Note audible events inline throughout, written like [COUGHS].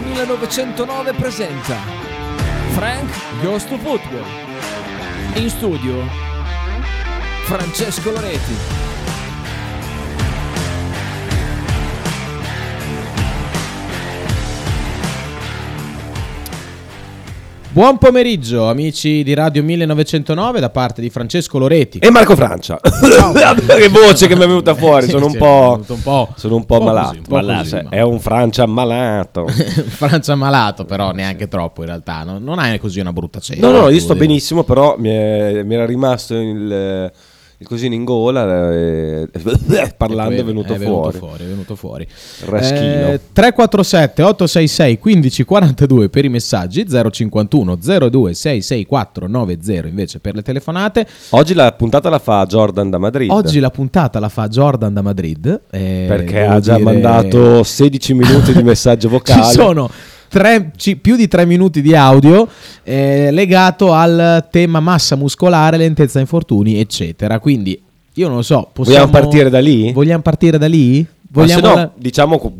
Radio 1909 presenta Frank Goes to Football. In studio Francesco Loreti. Buon pomeriggio amici di Radio 1909 da parte di Francesco Loreti e Marco Francia. [LAUGHS] che voce che mi è venuta fuori, sono un, po', un po', sono un po' un po' malato. così, un po' Malato, così, È un Francia malato. [LAUGHS] Francia malato però neanche troppo in realtà, no? non hai così una brutta cena. No, no, io sto benissimo, però mi, è- mi era rimasto il, il cosino in gola e parlando E è venuto, è venuto fuori. fuori. È venuto fuori. Raschino. Eh, 347 866 1542 per i messaggi, 051 02 664 90 invece per le telefonate. Oggi la puntata la fa Jordan da Madrid. Oggi la puntata la fa Jordan da Madrid. eh, perché ha già dire- mandato 16 minuti di messaggio vocale. Ci sono tre- ci- più di tre minuti di audio eh, legato al tema massa muscolare, lentezza, infortuni, eccetera. Quindi io non lo so, possiamo... Vogliamo partire da lì? Vogliamo partire da lì? Ma se Vogliamo no, la- diciamo.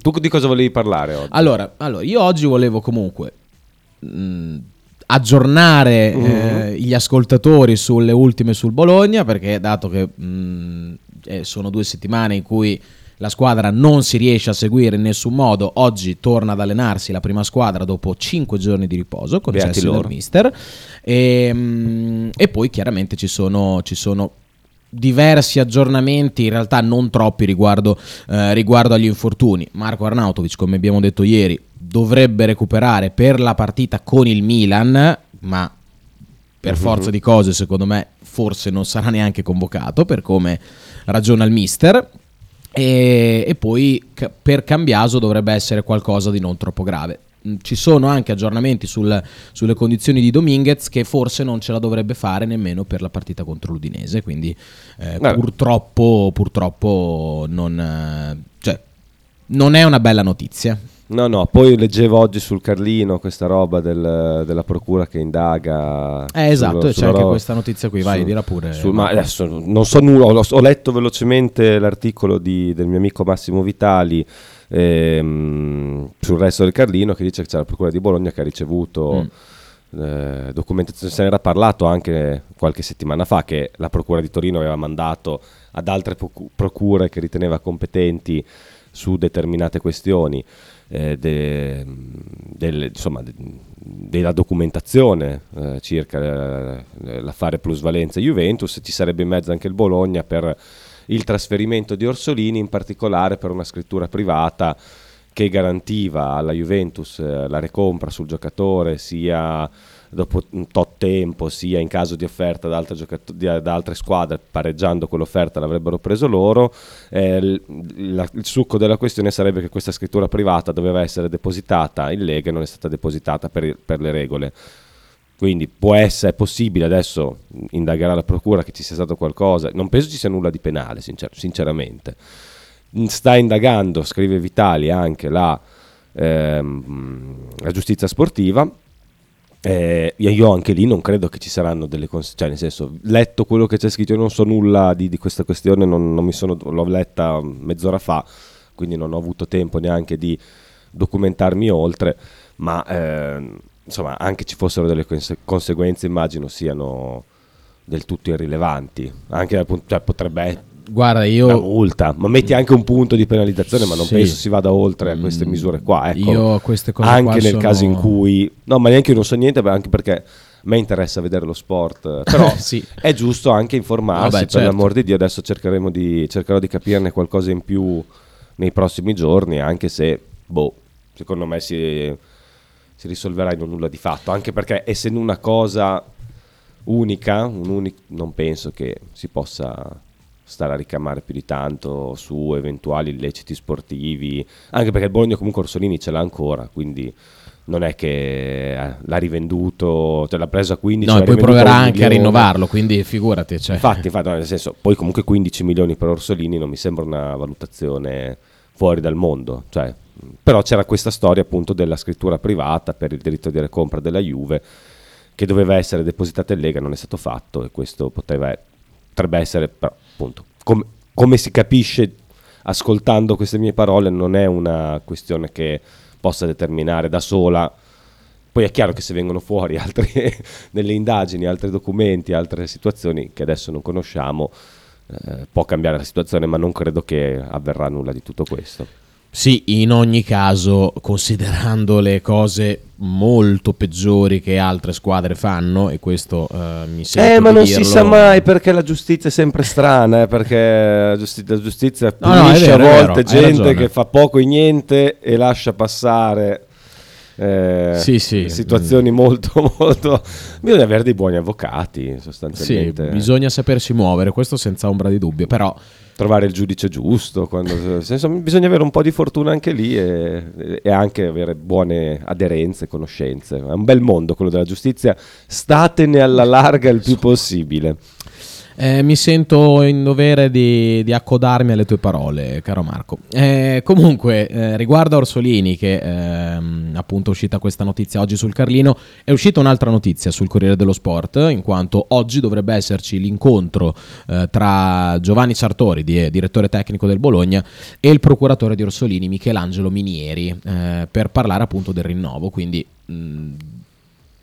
Tu di cosa volevi parlare oggi? Allora, allora, io oggi volevo comunque mh, aggiornare Mhm. eh, gli ascoltatori sulle ultime sul Bologna, perché dato che mh, eh, sono due settimane in cui la squadra non si riesce a seguire in nessun modo, oggi torna ad allenarsi la prima squadra dopo cinque giorni di riposo, Beati concessi dal mister, e, e poi chiaramente ci sono... Ci sono diversi aggiornamenti, in realtà non troppi riguardo, eh, riguardo agli infortuni. Marco Arnautovic, come abbiamo detto ieri, dovrebbe recuperare per la partita con il Milan, ma per Mhm. forza di cose, secondo me, forse non sarà neanche convocato per come ragiona il mister. E, e poi per Cambiaso dovrebbe essere qualcosa di non troppo grave. Mm, Ci sono anche aggiornamenti sul- sulle condizioni di Dominguez che forse non ce la dovrebbe fare nemmeno per la partita contro l'Udinese. Quindi eh, purtroppo, purtroppo non, eh, cioè, non è una bella notizia. No, no, poi leggevo oggi sul Carlino questa roba del- della procura che indaga. Eh, esatto, sul- c'è anche roba- questa notizia qui, vai, sul- dilla pure. sul- ma adesso non so nulla, ho, ho letto velocemente l'articolo di- del mio amico Massimo Vitali ehm, sul resto del Carlino che dice che c'è la procura di Bologna che ha ricevuto Mm. eh, documentazione, se ne era parlato anche qualche settimana fa che la procura di Torino aveva mandato ad altre procu- procure che riteneva competenti su determinate questioni eh, de- del- insomma, de- della documentazione eh, circa eh, l'affare plusvalenza Juventus. Ci sarebbe in mezzo anche il Bologna per il trasferimento di Orsolini in particolare per una scrittura privata che garantiva alla Juventus eh, la recompra sul giocatore sia dopo un tot tempo sia in caso di offerta da altre, giocato- da altre squadre pareggiando quell'offerta l'avrebbero preso loro Eh, l- la- il succo della questione sarebbe che questa scrittura privata doveva essere depositata in Lega e non è stata depositata per, per le regole quindi può essere possibile adesso indagherà la procura che ci sia stato qualcosa non penso ci sia nulla di penale sincer- sinceramente sta indagando, scrive Vitali, anche la, ehm, la giustizia sportiva. Eh, io anche lì non credo che ci saranno delle conseguenze, cioè nel senso, letto quello che c'è scritto, io non so nulla di, di questa questione, non, non sono, l'ho letta mezz'ora fa, quindi non ho avuto tempo neanche di documentarmi oltre, ma ehm, insomma anche ci fossero delle conse- conseguenze immagino siano del tutto irrilevanti, anche dal punto, cioè potrebbe Guarda, una io, multa, ma metti anche un punto di penalizzazione, ma non Sì. penso si vada oltre a queste Mm, misure qua. Ecco. io a queste cose anche nel sono- caso in cui, no, ma neanche io non so niente, ma anche perché a me interessa vedere lo sport, però [LAUGHS] Sì. è giusto anche informarsi. Vabbè, per certo. l'amor di Dio, adesso cercheremo di, cercherò di capirne qualcosa in più nei prossimi giorni, anche se, boh, secondo me si, si risolverà in un nulla di fatto, anche perché essendo una cosa unica, un uni- non penso che si possa stare a ricamare più di tanto su eventuali illeciti sportivi, anche perché il Bologna comunque Orsolini ce l'ha ancora, quindi non è che eh, l'ha rivenduto, cioè l'ha preso a 15 no, l'ha e poi proverà anche a rinnovarlo, quindi figurati. Cioè. Infatti, infatti, no, nel senso, poi comunque 15 milioni per Orsolini non mi sembra una valutazione fuori dal mondo, cioè, però c'era questa storia appunto della scrittura privata per il diritto di recompra della Juve che doveva essere depositata in Lega, non è stato fatto e questo poteva, potrebbe essere, però appunto, com- come si capisce ascoltando queste mie parole, non è una questione che possa determinare da sola. Poi è chiaro che se vengono fuori [LAUGHS] altre, delle indagini, altri documenti, altre situazioni che adesso non conosciamo, eh, può cambiare la situazione, ma non credo che avverrà nulla di tutto questo. Sì, in ogni caso, considerando le cose molto peggiori che altre squadre fanno, e questo eh, mi sembra. Eh, ma non dirlo, si sa mai perché la giustizia è sempre strana, eh, perché la giusti- la giustizia No, no, punisce vero, è a vero, volte hai gente che fa poco e niente e lascia passare eh, Sì, sì. situazioni molto, [LAUGHS] molto... Bisogna avere dei buoni avvocati, Sì, sostanzialmente. bisogna sapersi muovere, questo senza ombra di dubbio, però Trovare il giudice giusto, quando- senso, bisogna avere un po' di fortuna anche lì e, e anche avere buone aderenze, conoscenze. È un bel mondo quello della giustizia, statene alla larga il più possibile. Eh, mi sento in dovere di, di accodarmi alle tue parole, caro Marco. Eh, comunque, eh, riguardo a Orsolini, che ehm, appunto è uscita questa notizia oggi sul Carlino, è uscita un'altra notizia sul Corriere dello Sport, in quanto oggi dovrebbe esserci l'incontro eh, tra Giovanni Sartori, di- direttore tecnico del Bologna, e il procuratore di Orsolini, Michelangelo Minieri, eh, per parlare appunto del rinnovo. Quindi. mh,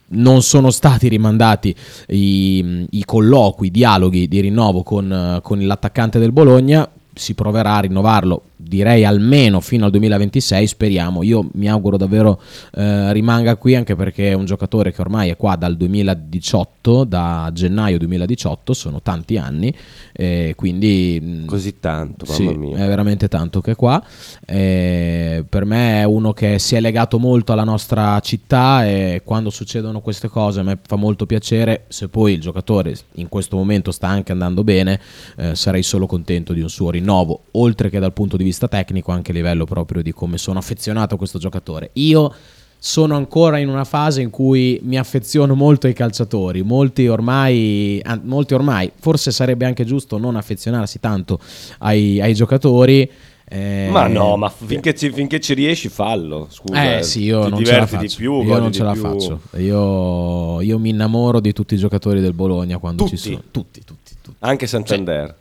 non sono stati rimandati i, i colloqui, i dialoghi di rinnovo con, eh, con l'attaccante del Bologna. Si proverà a rinnovarlo, direi almeno fino al 2026. Speriamo. Io mi auguro davvero eh, rimanga qui, anche perché è un giocatore che ormai è qua dal 2018, da gennaio 2018, sono tanti anni. eh, quindi mh, Così tanto, mamma sì, mia. è veramente tanto che è qua. Eh, per me è uno che si è legato molto alla nostra città e quando succedono queste cose a me fa molto piacere. Se poi il giocatore in questo momento sta anche andando bene, eh, sarei solo contento di un suo rinnovo, oltre che dal punto di vista tecnico, anche a livello proprio di come sono affezionato a questo giocatore. Io sono ancora in una fase in cui mi affeziono molto ai calciatori. Molti ormai, molti ormai forse sarebbe anche giusto non affezionarsi tanto ai, ai giocatori. eh, Ma no, ma finché ci, finché ci riesci fallo. Scusa, eh sì, io ti non ce la faccio. di più. io non ce la più. faccio. Io, io mi innamoro di tutti i giocatori del Bologna quando Tutti? ci sono. Tutti, tutti, tutti. Anche Santander.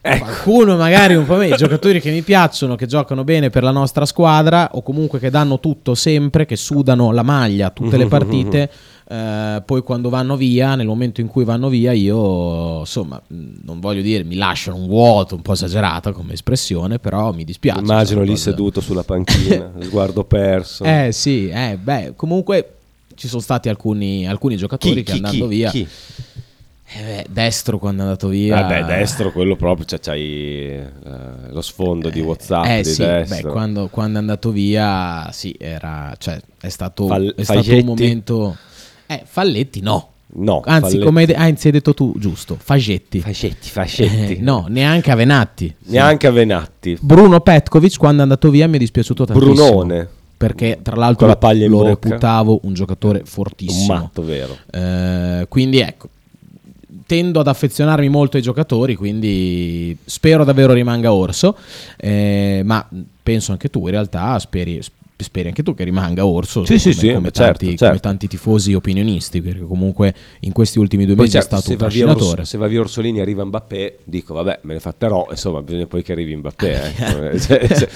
Qualcuno magari un po' meno, i giocatori che mi piacciono, che giocano bene per la nostra squadra o comunque che danno tutto sempre, che sudano la maglia tutte le [LAUGHS] partite, eh, poi quando vanno via, nel momento in cui vanno via io insomma non voglio dire mi lasciano un vuoto un po' esagerato come espressione, però mi dispiace. Immagino lì cose- seduto sulla panchina, [LAUGHS] sguardo perso. Eh sì, eh, beh, comunque ci sono stati alcuni, alcuni giocatori che andando via... chi? Eh beh, destro quando è andato via... Vabbè, destro quello proprio, cioè c'hai eh, lo sfondo di WhatsApp Eh di sì, beh, quando, quando è andato via, sì, era, cioè, è stato, Fal- è stato un Fagetti? momento... Eh, Falletti no. No, Anzi, Falletti. come hai de- anzi, hai detto tu, giusto, Fagetti. Fascetti, fascetti. Eh, no, neanche Avenatti. Neanche a Venatti. Bruno Petkovic quando è andato via mi è dispiaciuto tantissimo. Brunone. Perché tra l'altro lo bocca. reputavo un giocatore Un fortissimo. matto vero. Eh, quindi ecco, tendo ad affezionarmi molto ai giocatori, quindi spero davvero rimanga Orso, eh, ma penso anche tu in realtà speri, speri anche tu che rimanga Orso, Sì, come, sì, come certo, tanti, certo. come tanti tifosi opinionisti, perché comunque in questi ultimi due Poi mesi certo, è stato un trascinatore. Ors- se va via Orsolini arriva Mbappé, dico vabbè, me ne fatterò, insomma, bisogna poi che arrivi Mbappé. eh. [LAUGHS] Cioè, [LAUGHS] cioè,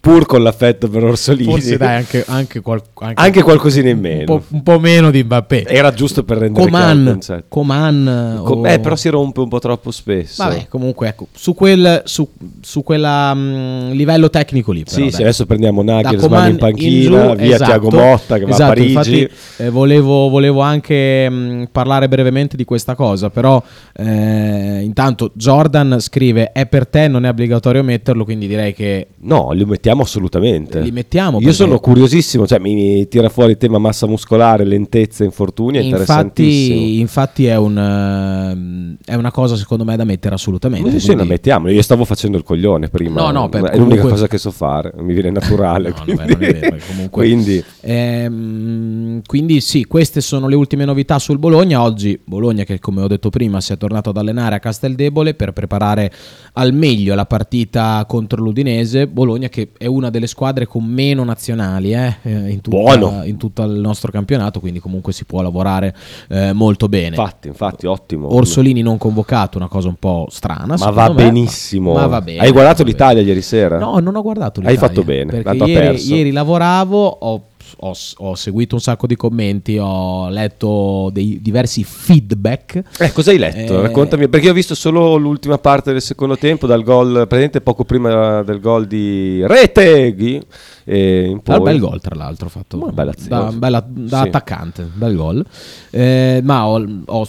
pur con l'affetto per Orsolini. Forse dai anche, anche, qual- anche- Anche qualcosina in un meno. po', un po' meno di Mbappé. Era giusto per rendere Coman, concetto. Coman Com- o- eh, però si rompe un po' troppo spesso. Vabbè, comunque ecco, su quel su, su quella mm, livello tecnico lì. Però, sì, adesso prendiamo Nagelsmann Coman in panchina, giù, via esatto, Tiago Motta che va esatto, a Parigi. Infatti, eh, volevo, volevo anche mh, parlare brevemente di questa cosa, però eh, intanto Jordan scrive è per te, non è obbligatorio metterlo, quindi direi che No, li mettiamo assolutamente. li mettiamo. Io sono curiosissimo, cioè mi tira fuori il tema massa muscolare, lentezza, infortuni, è interessantissimo. Infatti, infatti è, un, ehm, è una cosa secondo me da mettere assolutamente. Sì, sì, la mettiamo. Io stavo facendo il coglione prima. No, no, per- è l'unica comunque- cosa che so fare, mi viene naturale. [LAUGHS] No, quindi... vabbè, vero, comunque- Quindi, Ehm, quindi sì, queste sono le ultime novità sul Bologna. Oggi Bologna che come ho detto prima si è tornato ad allenare a Casteldebole per preparare al meglio la partita contro l'Udinese. Bologna che è una delle squadre con meno nazionali eh, in, tutta- in tutto il nostro campionato, quindi comunque si può lavorare eh, molto bene. infatti, infatti, ottimo. Orsolini non convocato, una cosa un po' strana. Ma va me, benissimo. ma va bene, Hai guardato va bene. l'Italia ieri sera? No, non ho guardato Hai l'Italia. fatto bene, ieri, persa. successo? Ieri lavoravo, ho, ho- ho seguito un sacco di commenti, ho letto dei diversi feedback. Eh, cosa hai letto? Eh, Raccontami, perché io ho visto solo l'ultima parte del secondo tempo, dal gol, presente poco prima del gol di Reteghi. E in poi... Un bel gol, tra l'altro, fatto Una bella azione. da, bella- da Sì. attaccante, bel gol. Eh, ma ho, ho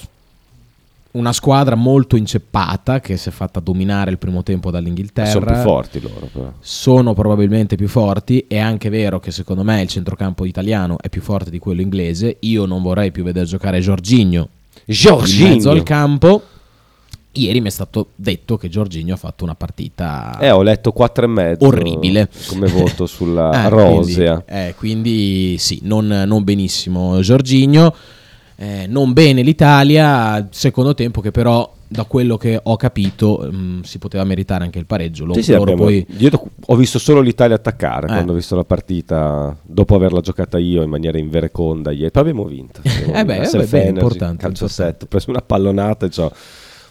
una squadra molto inceppata che si è fatta dominare il primo tempo dall'Inghilterra. Sono più forti loro, però. sono probabilmente più forti. È anche vero che secondo me il centrocampo italiano è più forte di quello inglese. Io non vorrei più vedere giocare Giorginio in mezzo al campo. Ieri mi è stato detto che Giorginio ha fatto una partita Eh, ho letto 4 e mezzo. Orribile. Come voto sulla [LAUGHS] Eh, Rosea. Quindi, eh, quindi sì, non, non benissimo Giorginio, eh, non bene l'Italia, secondo tempo che però da quello che ho capito mh, si poteva meritare anche il pareggio. Lo- Sì, sì, abbiamo- poi Io ho visto solo l'Italia attaccare Eh. quando ho visto la partita, dopo averla giocata io in maniera invereconda ieri. Però abbiamo vinto. [LAUGHS] Eh beh, eh beh, beh, importante, Calcio importante. 7, ho preso una pallonata e c'ho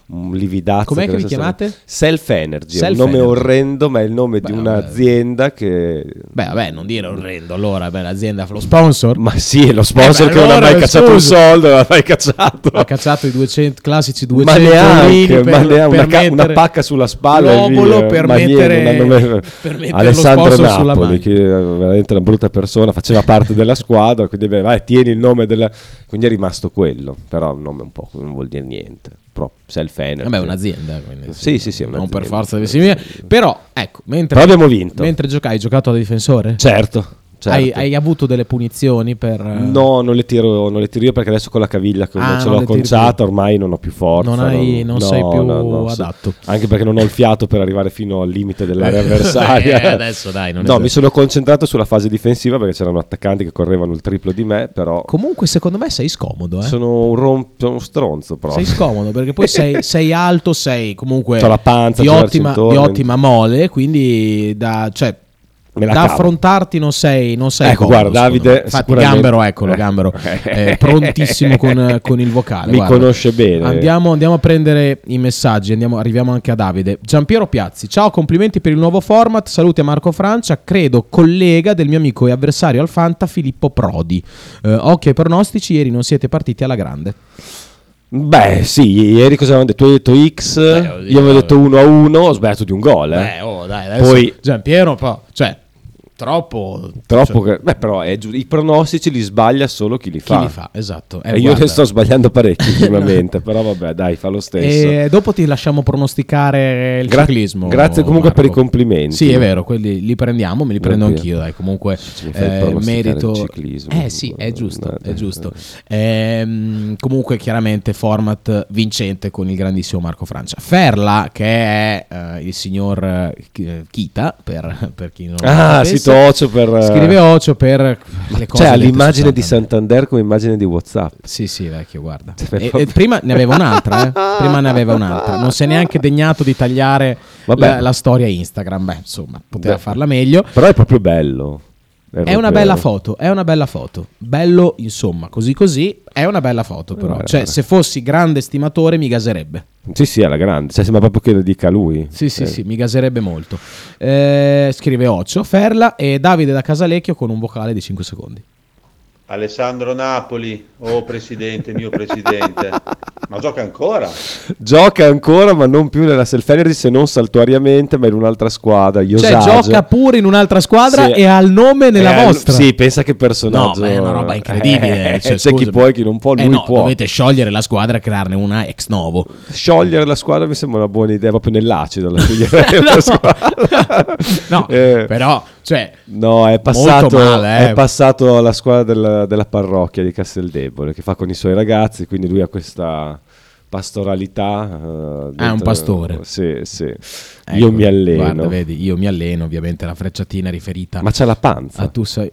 un lividazzo. Com'è che vi chiamate? sono- Self Energy, è Self un nome Energy. orrendo, ma è il nome Beh, di un'azienda che... Beh, vabbè, non dire orrendo. Allora, beh, l'azienda fa lo sponsor. Ma sì, è lo sponsor Eh, beh, che non ha mai cacciato un soldo, non ha mai cacciato. Ha cacciato i 200 classici Ma 200 neanche, euro ma neanche una, ca- una pacca sulla spalla l'obolo via. per Ma niente, mettere, mai- per mettere [LAUGHS] Alessandro Napoli, che è veramente una brutta persona, faceva parte della squadra, quindi beh, vai, tieni il nome della... Quindi è rimasto quello, però un nome un po' non vuol dire niente, self energy. Vabbè, è un'azienda. quindi Sì, sì, sì, è Non per forza deve mia. Però, ecco, mentre, Però abbiamo vinto. mentre giocavi, hai giocato da difensore? Certo, certo. Hai, hai avuto delle punizioni per... eh, No, non le, tiro, non le tiro io perché adesso con la caviglia che Ah, ce non l'ho conciata più. ormai non ho più forza. Non hai- non no, sei più no, no, sì. adatto. Anche perché non ho il fiato per arrivare fino al limite dell'area [LAUGHS] Eh, avversaria. adesso dai, non No, mi sono concentrato sulla fase difensiva perché c'erano attaccanti che correvano il triplo di me, però Comunque, secondo me sei scomodo, eh? sono un, romp- sono uno stronzo proprio. Sei scomodo perché poi sei, [LAUGHS] sei alto, sei comunque C'ho la panza, di, ottima, di ottima mole, quindi da, cioè, da cavo. affrontarti non sei, non sei Ecco, comodo, guarda, Davide. Infatti Gambero, eccolo, [LAUGHS] Eh. Gambero, è prontissimo con, [LAUGHS] con il vocale. Mi guarda. conosce bene. Andiamo, andiamo a prendere i messaggi, andiamo- arriviamo anche a Davide. Giampiero Piazzi, ciao, complimenti per il nuovo format, saluti a Marco Francia, credo collega del mio amico e avversario al Fanta Filippo Prodi. Eh, occhio ai pronostici, ieri non siete partiti alla grande. Beh, sì, ieri cosa avevamo detto? Tu hai detto X, oddio, io avevo detto 1 a 1, ho sbagliato di un gol, eh. Beh, oh, dai, adesso Poi- Giampiero, cioè, troppo. Troppo cioè. Beh, però è giu- i pronostici li sbaglia solo chi li chi fa. li fa? Esatto. Eh, E io ne sto sbagliando parecchi [LAUGHS] ultimamente, però vabbè, dai, fa lo stesso. E dopo ti lasciamo pronosticare il Gra- ciclismo. grazie comunque Marco. per i complimenti. Sì, è vero, quelli li prendiamo, me li prendo Oddio. anch'io, dai, comunque eh, merito il ciclismo. Eh sì, è giusto, Eh, è eh, giusto. Ehm, comunque chiaramente format vincente con il grandissimo Marco Francia. Ferla che è eh, il signor eh, Kita per, per chi non lo Ah, sapesse. Sito Ocio per... eh, Scrive Ocio per le cose Cioè, l'immagine di Santander. Come immagine di Whatsapp. Sì, sì, vecchio, guarda. Cioè, E- e prima ne aveva un'altra, eh. [LAUGHS] Prima ne aveva un'altra. Non si è neanche degnato di tagliare la, la storia Instagram. Beh, insomma, poteva Beh. farla meglio. Però è proprio bello. È una bella foto, è una bella foto. Bello, insomma, così così, è una bella foto però. Guarda, Cioè, guarda. se fossi grande stimatore mi gaserebbe. Sì, sì, alla grande. Cioè, sembra proprio che lo dica lui. Sì, sì, Eh. sì, mi gaserebbe molto. Eh, scrive Occio, Ferla e Davide da Casalecchio con un vocale di 5 secondi. Alessandro Napoli, oh presidente, mio presidente. Ma gioca ancora? Gioca ancora, ma non più nella self energy, se non saltuariamente, ma in un'altra squadra. Io Cioè, gioca pure in un'altra squadra Sì. e ha il nome nella Eh, vostra. Sì, pensa che personaggio. No, ma è una roba incredibile. Eh, cioè, c'è chi può e chi non può, lui Eh no, può. Dovete sciogliere la squadra e crearne una ex novo. Sciogliere la squadra mi sembra una buona idea, proprio nell'acido. La scioglierei [LAUGHS] [LAUGHS] la No. squadra. no, Eh, però, cioè, No, è passato, male, eh. è passato alla squadra della, della parrocchia di Casteldebole che fa con i suoi ragazzi, quindi lui ha questa pastoralità. eh, Ah, è un pastore. Sì, sì. ecco, io mi alleno. Guarda, vedi, io mi alleno, ovviamente la frecciatina è riferita Ma c'ha la panza. a tu sei.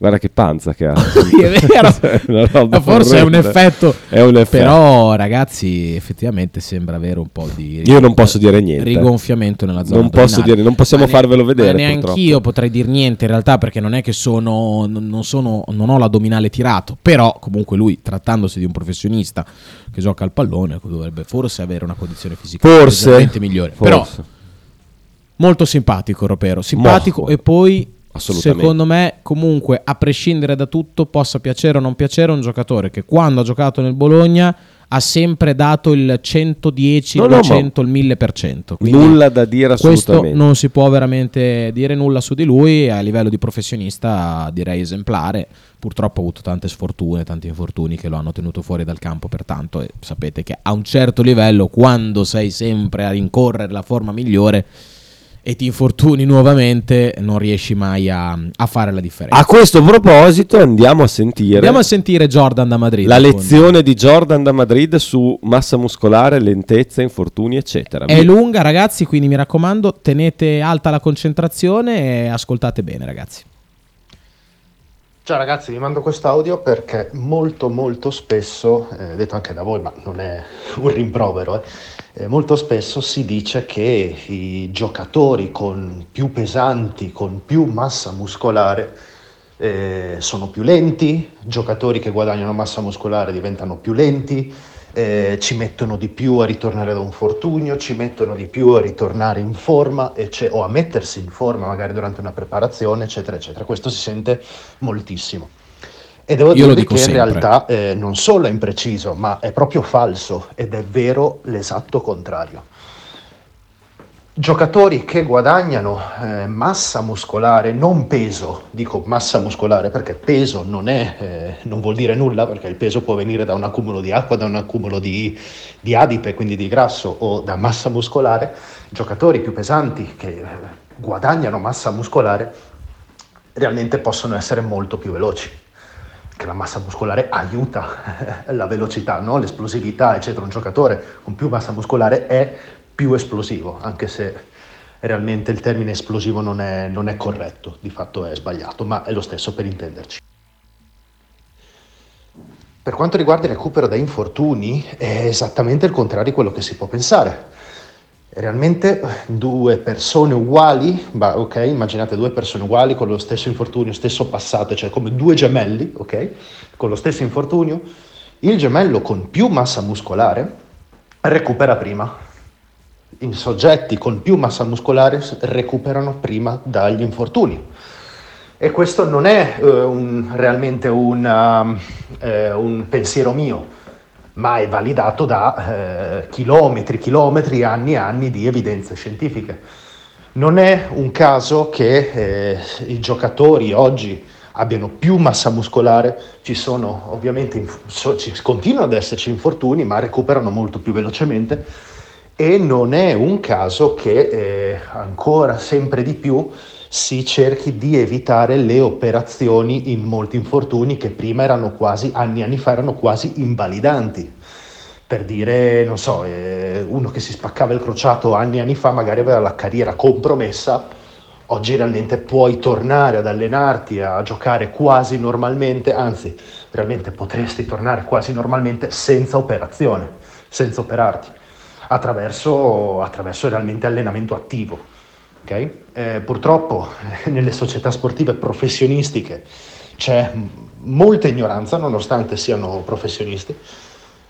Guarda che panza che ha. [LAUGHS] È vero. [LAUGHS] Roba Forse è un effetto. È un effetto. Però, ragazzi, effettivamente sembra avere un po' di. Io non posso dire niente. Rigonfiamento nella zona. Non posso dire- non possiamo Ma ne- farvelo vedere, Ma neanche purtroppo. io potrei dire niente in realtà perché non è che sono non sono non ho l'addominale tirato, però comunque lui trattandosi di un professionista che gioca al pallone dovrebbe forse avere una condizione fisica Forse. migliore. Però Forse. molto simpatico Ropero, simpatico Mo. e poi Assolutamente. secondo me, comunque, a prescindere da tutto, possa piacere o non piacere, un giocatore che quando ha giocato nel Bologna ha sempre dato il 110, No, il no, 200, il 1000%. Quindi Nulla da dire questo assolutamente. non si può veramente dire nulla su di lui. A livello di professionista, direi esemplare. Purtroppo ha avuto tante sfortune, tanti infortuni che lo hanno tenuto fuori dal campo. Pertanto, e sapete che a un certo livello, quando sei sempre a rincorrere la forma migliore e ti infortuni nuovamente, non riesci mai a, a fare la differenza. A questo proposito andiamo a sentire Andiamo a sentire Jordan da Madrid. la lezione di Jordan da Madrid su massa muscolare, lentezza, infortuni, eccetera. È lunga, ragazzi, quindi mi raccomando, tenete alta la concentrazione e ascoltate bene, ragazzi. Ciao ragazzi, vi mando quest'audio perché molto molto spesso, eh, detto anche da voi, ma non è un rimprovero, eh, molto spesso si dice che i giocatori con più pesanti, con più massa muscolare, eh, sono più lenti, giocatori che guadagnano massa muscolare diventano più lenti, eh, ci mettono di più a ritornare da un fortunio, ci mettono di più a ritornare in forma ecce- o a mettersi in forma magari durante una preparazione, eccetera, eccetera. Questo si sente moltissimo. E devo Io dirvi che in sempre. realtà eh, non solo è impreciso, ma è proprio falso ed è vero l'esatto contrario. Giocatori che guadagnano eh, massa muscolare, non peso, dico massa muscolare perché peso non, è, eh, non vuol dire nulla, perché il peso può venire da un accumulo di acqua, da un accumulo di, di adipe, quindi di grasso o da massa muscolare. Giocatori più pesanti che eh, guadagnano massa muscolare realmente possono essere molto più veloci che la massa muscolare aiuta [LAUGHS] la velocità, no? l'esplosività, eccetera. Un giocatore con più massa muscolare è più esplosivo, anche se realmente il termine esplosivo non è, non è corretto, di fatto è sbagliato, ma è lo stesso per intenderci. Per quanto riguarda il recupero da infortuni, è esattamente il contrario di quello che si può pensare. Realmente due persone uguali, bah, ok, immaginate due persone uguali con lo stesso infortunio, stesso passato, cioè come due gemelli, ok, con lo stesso infortunio, il gemello con più massa muscolare recupera prima. I soggetti con più massa muscolare recuperano prima dagli infortuni. E questo non è eh, un- realmente un, um, eh, un pensiero mio, ma è validato da eh, chilometri, chilometri, anni e anni di evidenze scientifiche. Non è un caso che eh, i giocatori oggi abbiano più massa muscolare, ci sono ovviamente, so- ci continuano ad esserci infortuni, ma recuperano molto più velocemente e non è un caso che eh, ancora sempre di più si cerchi di evitare le operazioni in molti infortuni che prima erano quasi, anni anni fa, erano quasi invalidanti. Per dire, non so, eh, uno che si spaccava il crociato anni anni fa magari aveva la carriera compromessa, oggi realmente puoi tornare ad allenarti, a giocare quasi normalmente, anzi, realmente potresti tornare quasi normalmente senza operazione, senza operarti, attraverso, attraverso realmente allenamento attivo. Ok? Eh, purtroppo eh, nelle società sportive professionistiche c'è molta ignoranza, nonostante siano professionisti,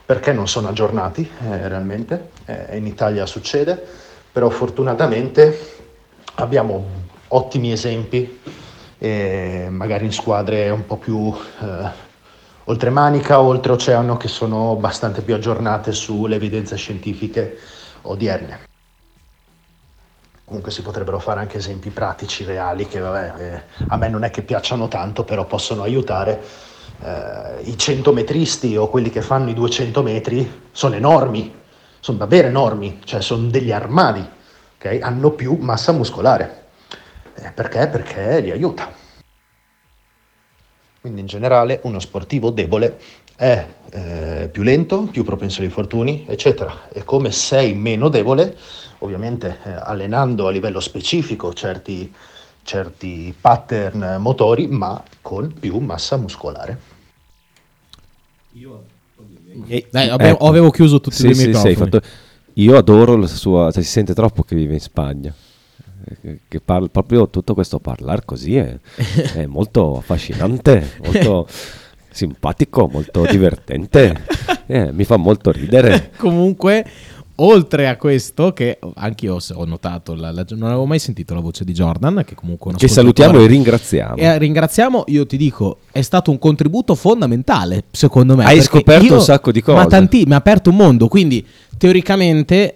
perché non sono aggiornati eh, realmente, Eh, in Italia succede, però fortunatamente abbiamo ottimi esempi, magari in squadre un po' più eh, oltremanica o oltreoceano che sono abbastanza più aggiornate sulle evidenze scientifiche odierne. Comunque si potrebbero fare anche esempi pratici, reali, che vabbè, eh, a me non è che piacciono tanto, però possono aiutare. Eh, I centometristi o quelli che fanno i 200 metri sono enormi, sono davvero enormi, cioè sono degli armadi, ok? hanno più massa muscolare. Eh, perché? Perché li aiuta. Quindi in generale uno sportivo debole è eh, più lento, più propenso agli infortuni, eccetera. E come sei meno debole, ovviamente eh, allenando a livello specifico certi, certi pattern motori, ma con più massa muscolare. E- Dai, abbiamo- ecco. avevo chiuso tutti Sì, i microfoni. sì, fatto- Io adoro la sua... cioè, si sente troppo che vive in Spagna. Eh, Che parla proprio tutto questo parlare così è, è molto affascinante, [LAUGHS] molto simpatico, molto divertente. [LAUGHS] Eh, mi fa molto ridere. Comunque, oltre a questo, che anche io ho notato, la- la- non avevo mai sentito la voce di Jordan, che comunque Che salutiamo e ringraziamo. E eh, ringraziamo, io ti dico, è stato un contributo fondamentale, secondo me. Hai scoperto io- un sacco di cose. Ma tanti, mi ha aperto un mondo, quindi teoricamente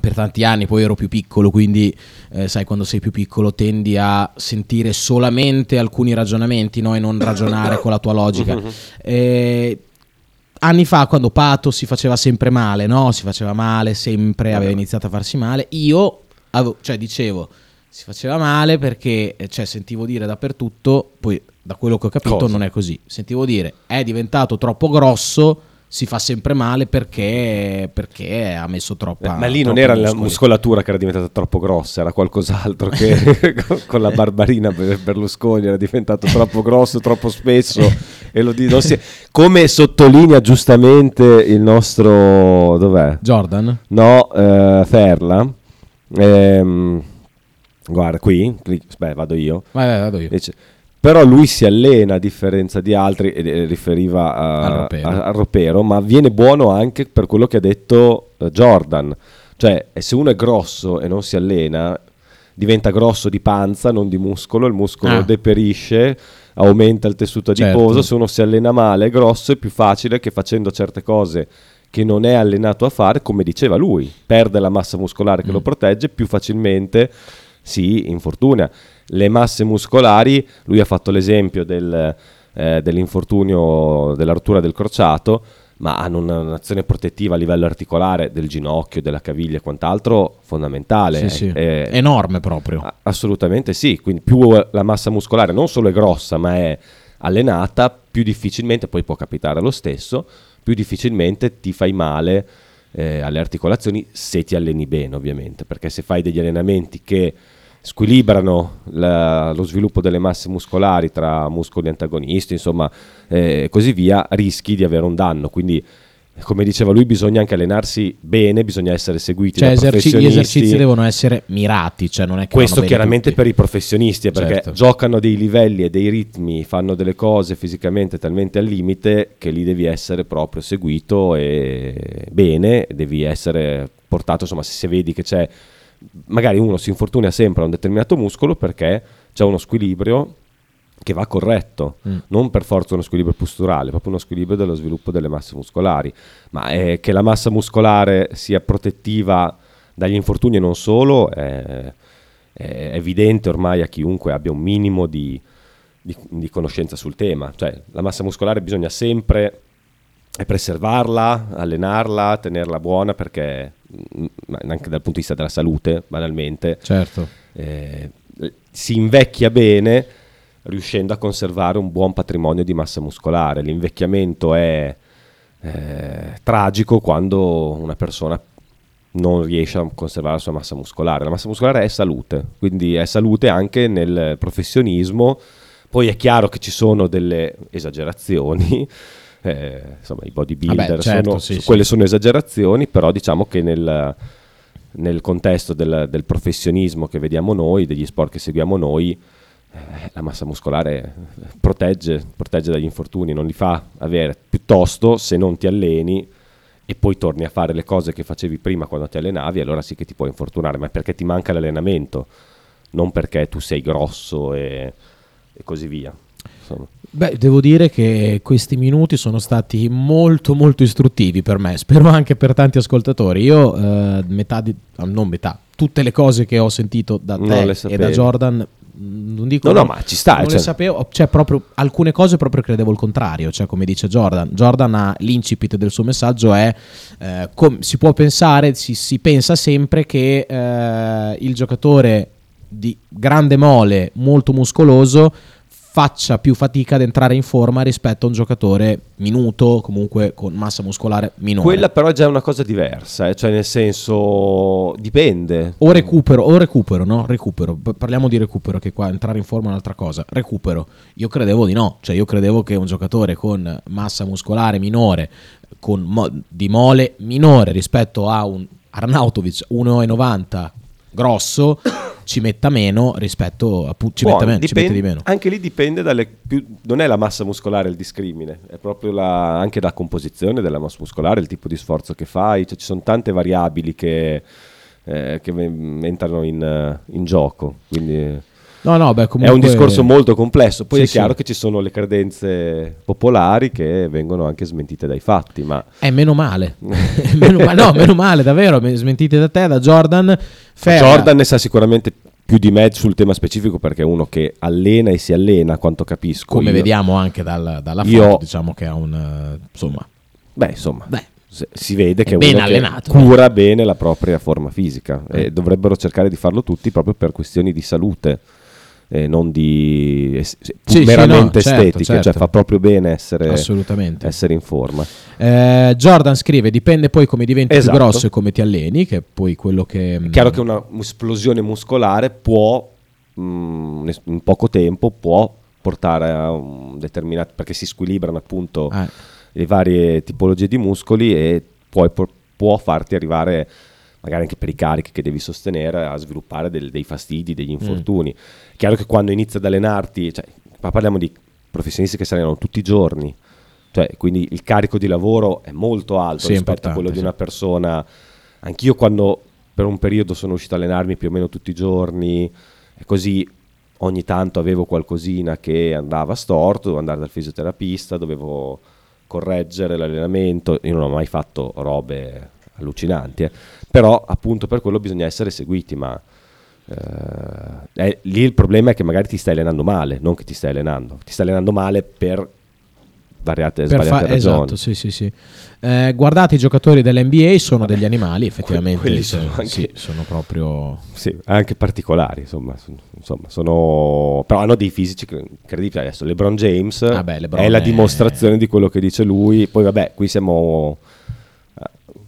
per tanti anni poi ero più piccolo, quindi eh, sai quando sei più piccolo tendi a sentire solamente alcuni ragionamenti no? e non ragionare con la tua logica. [LAUGHS] Eh, anni fa quando Pato si faceva sempre male, no? Si faceva male sempre, aveva iniziato a farsi male. Io, avevo- cioè dicevo, si faceva male perché, eh, cioè sentivo dire dappertutto, poi da quello che ho capito Cosa? non è così. Sentivo dire, è diventato troppo grosso, si fa sempre male perché, perché ha messo troppa... Eh, ma lì non era la muscoli. muscolatura che era diventata troppo grossa, era qualcos'altro che [LAUGHS] con- la barbarina Berlusconi era diventato troppo grosso, troppo spesso. e lo di- non si- come sottolinea giustamente il nostro... dov'è? Jordan? No, eh, Ferla. Ehm, guarda, qui, qui- aspetta, vado io. Vai, vai, vado io. Dice, però lui si allena a differenza di altri, e riferiva a- ropero. a- al ropero, ma viene buono anche per quello che ha detto eh, Jordan. Cioè, se uno è grosso e non si allena, diventa grosso di panza, non di muscolo, il muscolo Ah. deperisce, aumenta il tessuto Certo. adiposo, se uno si allena male, è grosso, è più facile che facendo certe cose che non è allenato a fare, come diceva lui, perde la massa muscolare che Mm. lo protegge, più facilmente si infortuna. Le masse muscolari, lui ha fatto l'esempio del, eh, dell'infortunio della rottura del crociato, ma hanno una- un'azione protettiva a livello articolare del ginocchio, della caviglia e quant'altro fondamentale. Sì, sì. Eh, Enorme proprio. Assolutamente sì, quindi più la massa muscolare non solo è grossa ma è allenata, più difficilmente, poi può capitare lo stesso, più difficilmente ti fai male eh, alle articolazioni se ti alleni bene ovviamente, perché se fai degli allenamenti che squilibrano la- lo sviluppo delle masse muscolari tra muscoli antagonisti, insomma, e così via, rischi di avere un danno. Quindi, come diceva lui, bisogna anche allenarsi bene, bisogna essere seguiti Cioè, da eserci- gli esercizi devono essere mirati, cioè non è che Questo chiaramente tutti. per i professionisti, eh, perché Certo. giocano dei livelli e dei ritmi, fanno delle cose fisicamente talmente al limite che lì devi essere proprio seguito e bene, devi essere portato, insomma, se vedi che c'è magari uno si infortuna sempre a un determinato muscolo perché c'è uno squilibrio che va corretto, Mm. non per forza uno squilibrio posturale, proprio uno squilibrio dello sviluppo delle masse muscolari, ma eh, che la massa muscolare sia protettiva dagli infortuni e non solo è, è evidente ormai a chiunque abbia un minimo di, di- di conoscenza sul tema, cioè la massa muscolare bisogna sempre preservarla, allenarla, tenerla buona perché anche dal punto di vista della salute, banalmente, Certo. eh, si invecchia bene riuscendo a conservare un buon patrimonio di massa muscolare. L'invecchiamento è eh, tragico quando una persona non riesce a conservare la sua massa muscolare. La massa muscolare è salute, quindi è salute anche nel professionismo. Poi è chiaro che ci sono delle esagerazioni, eh, insomma i bodybuilder Vabbè, certo, sono, sì, sì. quelle sono esagerazioni, però diciamo che nel, nel contesto del, del professionismo che vediamo noi, degli sport che seguiamo noi, eh, la massa muscolare protegge, protegge dagli infortuni, non li fa avere. Piuttosto, se non ti alleni e poi torni a fare le cose che facevi prima quando ti allenavi, allora sì che ti puoi infortunare, ma è perché ti manca l'allenamento, non perché tu sei grosso e, e così via. Insomma. Beh, devo dire che questi minuti sono stati molto molto istruttivi per me, spero anche per tanti ascoltatori. Io eh, metà di ah, non metà, tutte le cose che ho sentito da te e da Jordan mh, non dico No, no, ma ci sta, Non cioè- le sapevo, cioè proprio alcune cose proprio credevo il contrario, cioè come dice Jordan. Jordan ha l'incipit del suo messaggio è eh, com- si può pensare, si, si pensa sempre che eh, il giocatore di grande mole, molto muscoloso faccia più fatica ad entrare in forma rispetto a un giocatore minuto, comunque con massa muscolare minore. Quella però è già una cosa diversa, eh, cioè nel senso dipende. O recupero, o recupero, no? Recupero. Parliamo di recupero, che qua entrare in forma è un'altra cosa. Recupero. Io credevo di no, cioè io credevo che un giocatore con massa muscolare minore, con mo- di mole minore rispetto a un Arnautovic 1,90 grosso, ci metta meno rispetto appunto ci Può, metta meno, ci dipende- mette di meno. Anche lì dipende dalle più- non è la massa muscolare il discrimine, è proprio la- anche la composizione della massa muscolare, il tipo di sforzo che fai, cioè, ci sono tante variabili che, eh, che entrano in, in gioco. Quindi No, no, beh, è comunque un discorso molto complesso. Poi Sì, è chiaro sì. che ci sono le credenze popolari che vengono anche smentite dai fatti, ma È meno male. [LAUGHS] [LAUGHS] meno ma- no, meno male, davvero. me- Smentite da te, da Jordan. Ferra. Jordan ne sa sicuramente più di me sul tema specifico perché è uno che allena e si allena, a quanto capisco. come Io- vediamo anche dal- dalla Io- foto, diciamo che ha un eh, insomma, Beh, insomma, Beh. si vede È che è uno che cura bene la propria forma fisica Eh. e dovrebbero cercare di farlo tutti proprio per questioni di salute. E non di es- Sì, sì, meramente no, certo, estetiche, certo. cioè fa proprio bene essere, essere in forma. Eh, Jordan scrive: dipende poi come diventi Esatto. più grosso e come ti alleni, che è poi quello che. È chiaro che una esplosione muscolare può, mm, in poco tempo, può portare a un determinato, perché si squilibrano appunto Eh, le varie tipologie di muscoli e poi può, farti arrivare, magari anche per i carichi che devi sostenere, a sviluppare del- dei fastidi, Mm. degli infortuni. È chiaro che quando inizi ad allenarti, cioè, qua parliamo di professionisti che si allenano tutti i giorni, cioè, quindi il carico di lavoro è molto alto Sì, rispetto a quello di sì. una persona. Anch'io quando per un periodo sono uscito a allenarmi più o meno tutti i giorni e così ogni tanto avevo qualcosina che andava storto, dovevo andare dal fisioterapista, dovevo correggere l'allenamento, io non ho mai fatto robe allucinanti, eh. però appunto per quello bisogna essere seguiti, ma eh, è- lì il problema è che magari ti stai allenando male, non che ti stai allenando, ti stai allenando male per variate, per sbagliate fa- ragioni. esatto, sì, sì, sì. Eh, guardate, i giocatori dell'NBA sono degli animali, [LAUGHS] effettivamente. quelli sì, sono anche- sì, sono proprio. Sì, anche particolari, insomma, insomma, sono però hanno dei fisici incredibili. Adesso LeBron James Ah beh, LeBron è la è- dimostrazione di quello che dice lui. Poi vabbè, qui siamo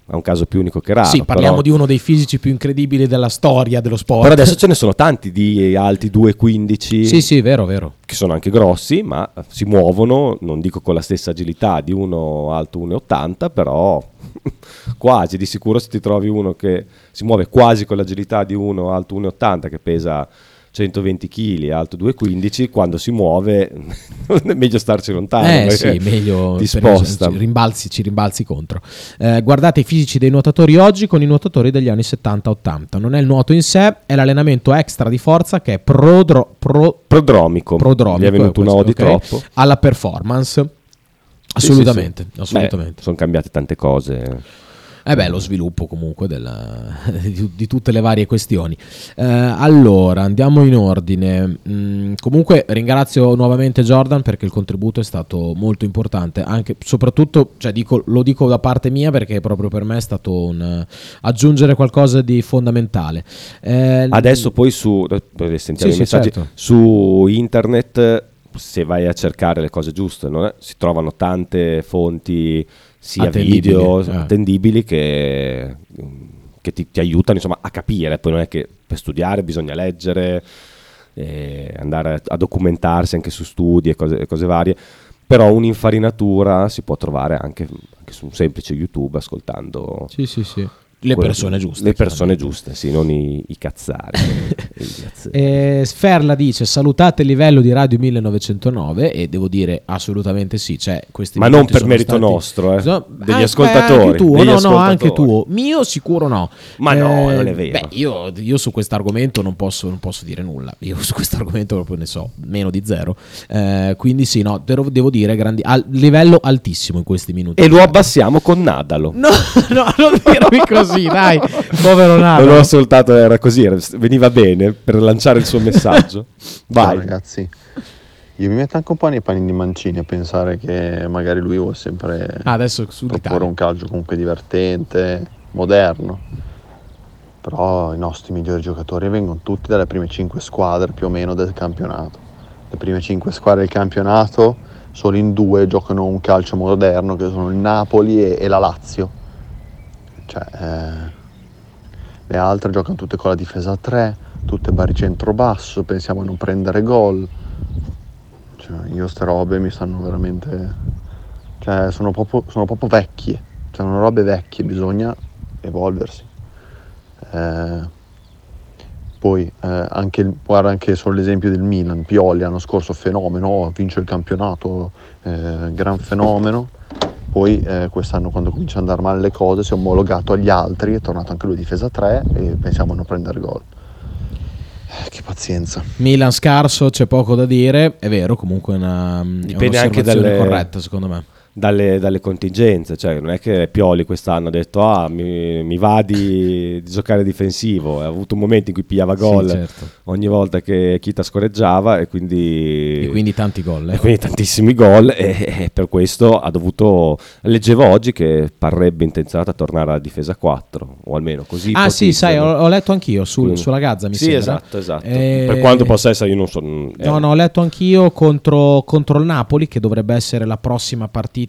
eh, a un caso più unico che raro. sì, parliamo però, di uno dei fisici più incredibili della storia dello sport. però adesso ce ne sono tanti di alti 2,15 Sì, sì, vero, vero. che sono anche grossi, ma si muovono, non dico con la stessa agilità di uno alto 1,80, però [LAUGHS] quasi, di sicuro se ti trovi uno che si muove quasi con l'agilità di uno alto 1,80 che pesa 120 kg, alto 2,15, quando si muove [LAUGHS] è meglio starci lontano. Eh sì, meglio ti sposta. ci rimbalzi, ci rimbalzi contro. Eh, guardate i fisici dei nuotatori oggi con i nuotatori degli anni 70-80. Non è il nuoto in sé, è l'allenamento extra di forza che è prodro- pro- Prodromico. prodromico. Gli è venuto eh, una O di questo, ok, troppo. Alla performance. Assolutamente, assolutamente. sono cambiate tante cose. Eh beh, lo sviluppo comunque della- [LAUGHS] di, di tutte le varie questioni. Eh, allora, andiamo in ordine. Mm, comunque ringrazio nuovamente Jordan perché il contributo è stato molto importante, anche soprattutto, cioè, dico- lo dico da parte mia perché proprio per me è stato un eh, aggiungere qualcosa di fondamentale. Eh, Adesso poi su, eh, Sì, sì, messaggi, certo. su internet se vai a cercare le cose giuste non è- si trovano tante fonti sia Attendibili, video eh. attendibili che, che ti, ti aiutano insomma, a capire, poi non è che per studiare bisogna leggere, eh, andare a, documentarsi anche su studi e cose, cose varie, però un'infarinatura si può trovare anche, anche su un semplice YouTube ascoltando Sì, sì, sì. Le persone giuste. Le persone giuste, sì, non i, [LAUGHS] i cazzari. Eh, Sferla dice salutate il livello di Radio 1909 e devo dire assolutamente sì, cioè, questi Ma non per merito stati- nostro, eh, So- degli ah, beh, ascoltatori, anche tuo, degli no, no, ascoltatori. anche tuo. Mio sicuro no. Ma no, non è vero. Beh, io, io su questo argomento non posso, non posso dire nulla. Io su questo argomento proprio ne so meno di zero. Eh, quindi sì, no, devo, devo dire grandi, al, livello altissimo in questi minuti. E lo abbassiamo con Nadalo. No, [LAUGHS] no, non dirmi così, dai. Povero Nato. Non l'ho ascoltato, era così, era- veniva bene per lanciare il suo messaggio. [LAUGHS] Ciao Vai. ragazzi, io mi metto anche un po' nei panni di Mancini a pensare che magari lui vuole sempre Ah, adesso proporre un calcio comunque divertente, moderno. Però i nostri migliori giocatori vengono tutti dalle prime 5 squadre più o meno del campionato. Le prime 5 squadre del campionato, solo in due giocano un calcio moderno che sono il Napoli e, e la Lazio. Cioè, eh, le altre giocano tutte con la difesa a 3, tutte baricentro basso, pensiamo a non prendere gol. Cioè, io ste robe mi stanno veramente... Cioè, sono proprio, sono proprio vecchie. Cioè, sono robe vecchie, bisogna evolversi. Eh, Poi eh, anche, guarda anche solo l'esempio del Milan, Pioli l'anno scorso fenomeno, vince il campionato, eh, gran fenomeno. Poi eh, quest'anno quando comincia ad andare male le cose si è omologato agli altri, è tornato anche lui difesa 3 e pensiamo a non prendere gol. Eh, che pazienza. Milan scarso, c'è poco da dire, è vero, comunque è una, è Dipende anche un'osservazione dalle- corretta secondo me. Dalle, dalle contingenze, cioè non è che Pioli quest'anno ha detto ah mi, mi va di, di giocare difensivo, ha avuto un momento in cui pigliava gol Sì, certo. ogni volta che Kita scorreggiava e quindi, E quindi tanti gol. e eh. quindi tantissimi gol e, e per questo ha dovuto, leggevo oggi che parrebbe intenzionato a tornare alla difesa 4 o almeno così. Ah sì, sai, ho, ho letto anch'io sul- Quindi- sulla Gazza, mi sì, sembra. esatto, esatto. Eh, Per quanto possa essere, io non so. mm, è- No, no, ho letto anch'io contro, contro il Napoli, che dovrebbe essere la prossima partita,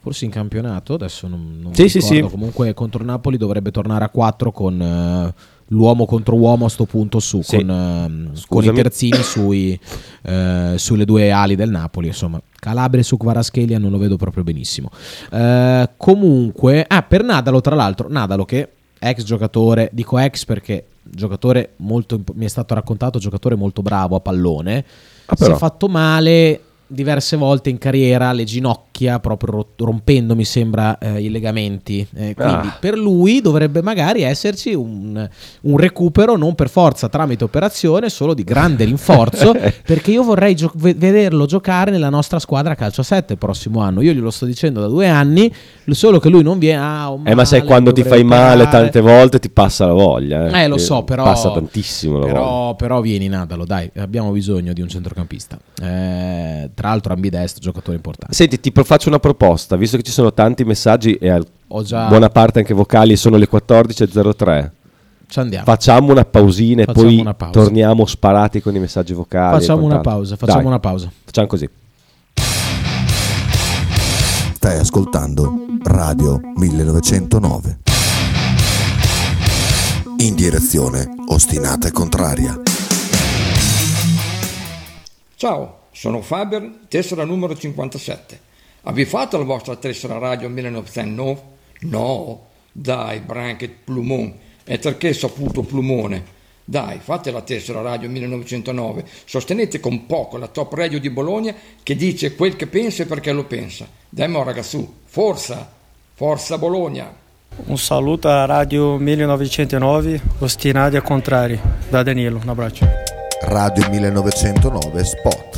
forse in campionato, adesso non, non Sì, sì, ricordo. sì. Comunque contro Napoli dovrebbe tornare a 4 con eh, l'uomo contro uomo a sto punto su, Sì. con, ehm, con i terzini sui, eh, sulle due ali del Napoli, insomma. Calabria su Kvaratskhelia non lo vedo proprio benissimo. Comunque, ah, per Nadalo tra l'altro, Nadalo che ex giocatore, dico ex perché giocatore molto mi è stato raccontato giocatore molto bravo a pallone Ah, si è fatto male diverse volte in carriera le ginocchia proprio ro- rompendo mi sembra eh, i legamenti Eh, quindi Ah. per lui dovrebbe magari esserci un, un recupero non per forza tramite operazione solo di grande rinforzo [LAUGHS] perché io vorrei gio- ve- vederlo giocare nella nostra squadra calcio a 7 il prossimo anno io glielo sto dicendo da due anni solo che lui non viene ah, ho Eh, ma sai male, quando ti fai male tante volte ti passa la voglia. Eh, lo so, però. Passa tantissimo la voglia. Però, però vieni, Nadalo, dai, abbiamo bisogno di un centrocampista. Eh, tra l'altro, ambidestro, giocatore importante. Senti, ti faccio una proposta, visto che ci sono tanti messaggi e al- Ho già. buona parte anche vocali, sono le 14.03. Ci andiamo. Facciamo una pausina e poi una torniamo sparati con i messaggi vocali. Facciamo una pausa. Facciamo Dai, una pausa. Facciamo così. Stai ascoltando Radio 1909. In direzione ostinata e contraria. Ciao, sono Faber, tessera numero 57. Avete fatto la vostra tessera radio 1909? No, dai, Branket Plumon, è perché saputo Plumone. Dai, fate la tessera radio 1909, sostenete con poco la top radio di Bologna che dice quel che pensa e perché lo pensa. Dai, mo ragazzu, forza, forza Bologna. Un saluto a Radio 1909, Ostinati e Contrari, da Danilo, un abbraccio. Radio 1909 Spot.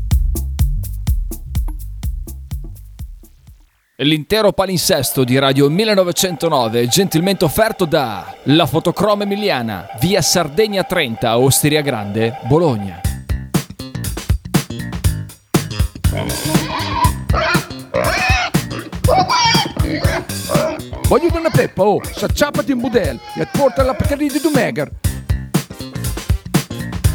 L'intero palinsesto di Radio 1909 gentilmente offerto da La Fotocroma Emiliana, via Sardegna 30, Osteria Grande, Bologna. Voglio una peppa, oh, s'acciappati in budel e portala a Pcaridi Dumegar.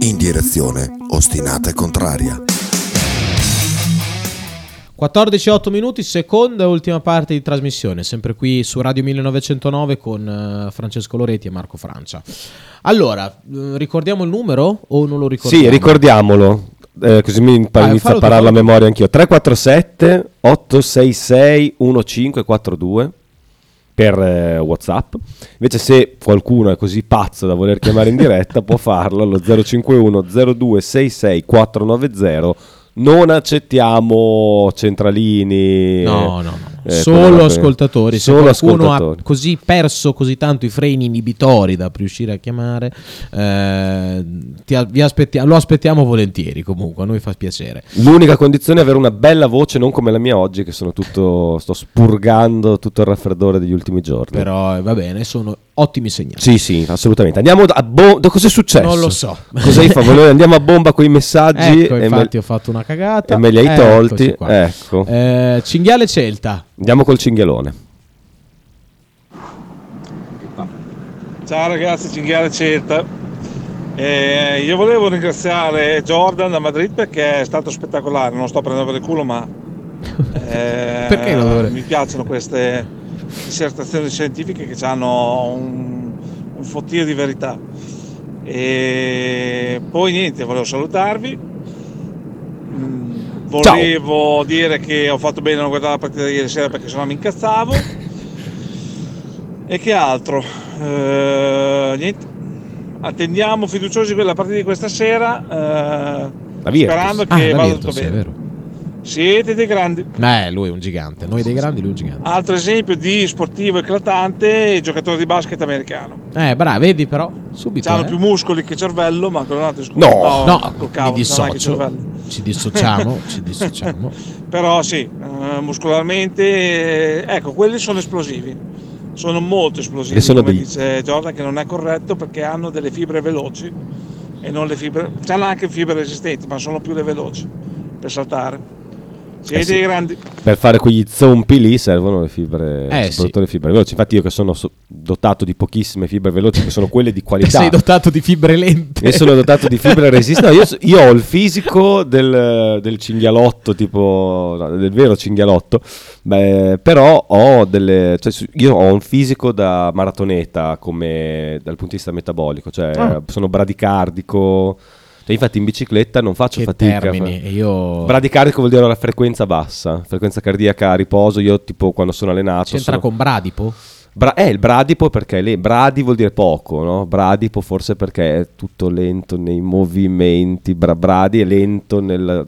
In direzione ostinata e contraria. 14 8 minuti, seconda e ultima parte di trasmissione, sempre qui su Radio 1909 con eh, Francesco Loretti e Marco Francia. Allora, eh, ricordiamo il numero o non lo ricordiamo? Sì, ricordiamolo. eh, così mi Ah, inizio a tu, pararlo a fallo tu. memoria anch'io. 347 866 1542 per eh, WhatsApp. Invece, se qualcuno è così pazzo da voler chiamare in [LAUGHS] diretta, può farlo allo 051 0266 490. Non accettiamo centralini. No, no, no. Eh, Solo ascoltatori. Se Solo qualcuno ascoltatori. ha così perso così tanto i freni inibitori da riuscire a chiamare, eh, ti a- vi aspettia- lo aspettiamo volentieri. Comunque, a noi fa piacere. L'unica condizione è avere una bella voce, non come la mia oggi, che sono tutto. sto spurgando tutto il raffreddore degli ultimi giorni. Però eh, va bene, sono ottimi segnali. Sì, sì, assolutamente. Andiamo a bomba. Cos'è successo? Non lo so. Cosa hai fatto? Andiamo a bomba con i messaggi. Ecco, infatti me, ho fatto una cagata. e me li hai tolti. Ecco. Eh, cinghiale Celta. Andiamo col cinghialone. Ciao ragazzi, Cinghiale Celta. Eh, io volevo ringraziare Jordan da Madrid perché è stato spettacolare, non sto prendendo per il culo ma [LAUGHS] eh, Perché lo dovrei- mi piacciono queste dissertazioni scientifiche che hanno un, un fottio di verità. E poi niente, volevo salutarvi. Volevo dire che ho fatto bene a non guardare la partita di ieri sera perché sennò mi incazzavo. E che altro? Eh, niente. Attendiamo fiduciosi quella partita di questa sera. eh, sperando Ah, che la vada tutto bene. Siete dei grandi. Eh, lui è un gigante. Noi dei grandi, lui è un gigante. Altro esempio di sportivo eclatante, il giocatore di basket americano. Eh, bravo, vedi però, subito. Hanno eh. più muscoli che cervello, ma quello è un altro discorso. No, no, col cavolo, mi dissocio. cervello. Ci dissociamo, [LAUGHS] ci dissociamo. Però sì, eh, muscolarmente, eh, ecco, quelli sono esplosivi. Sono molto esplosivi, sono come degli- dice Jordan, che non è corretto perché hanno delle fibre veloci e non le fibre... Hanno anche fibre resistenti, ma sono più le veloci per saltare. Eh sì. dei grandi. Per fare quegli zompi lì servono le fibre, Eh, soprattutto le fibre veloci. Infatti, io che sono so- dotato di pochissime fibre veloci, che sono quelle di [LAUGHS] qualità. Sei dotato di fibre lente. Io sono dotato di fibre [LAUGHS] resistenti. No, io, so- io ho il fisico del, del cinghialotto, tipo no, del vero cinghialotto. Beh, però ho delle. Cioè, io ho un fisico da maratoneta come dal punto di vista metabolico, cioè Ah. sono bradicardico. Cioè, infatti, in bicicletta non faccio Che fatica. termini, e io- Bradicardico vuol dire la frequenza bassa, frequenza cardiaca a riposo. Io, tipo, quando sono allenato. C'entra sono- con Bradipo? Bra- eh, il bradipo perché lì, bradi vuol dire poco, no? Bradipo forse perché è tutto lento nei movimenti, bra- bradi è lento nel...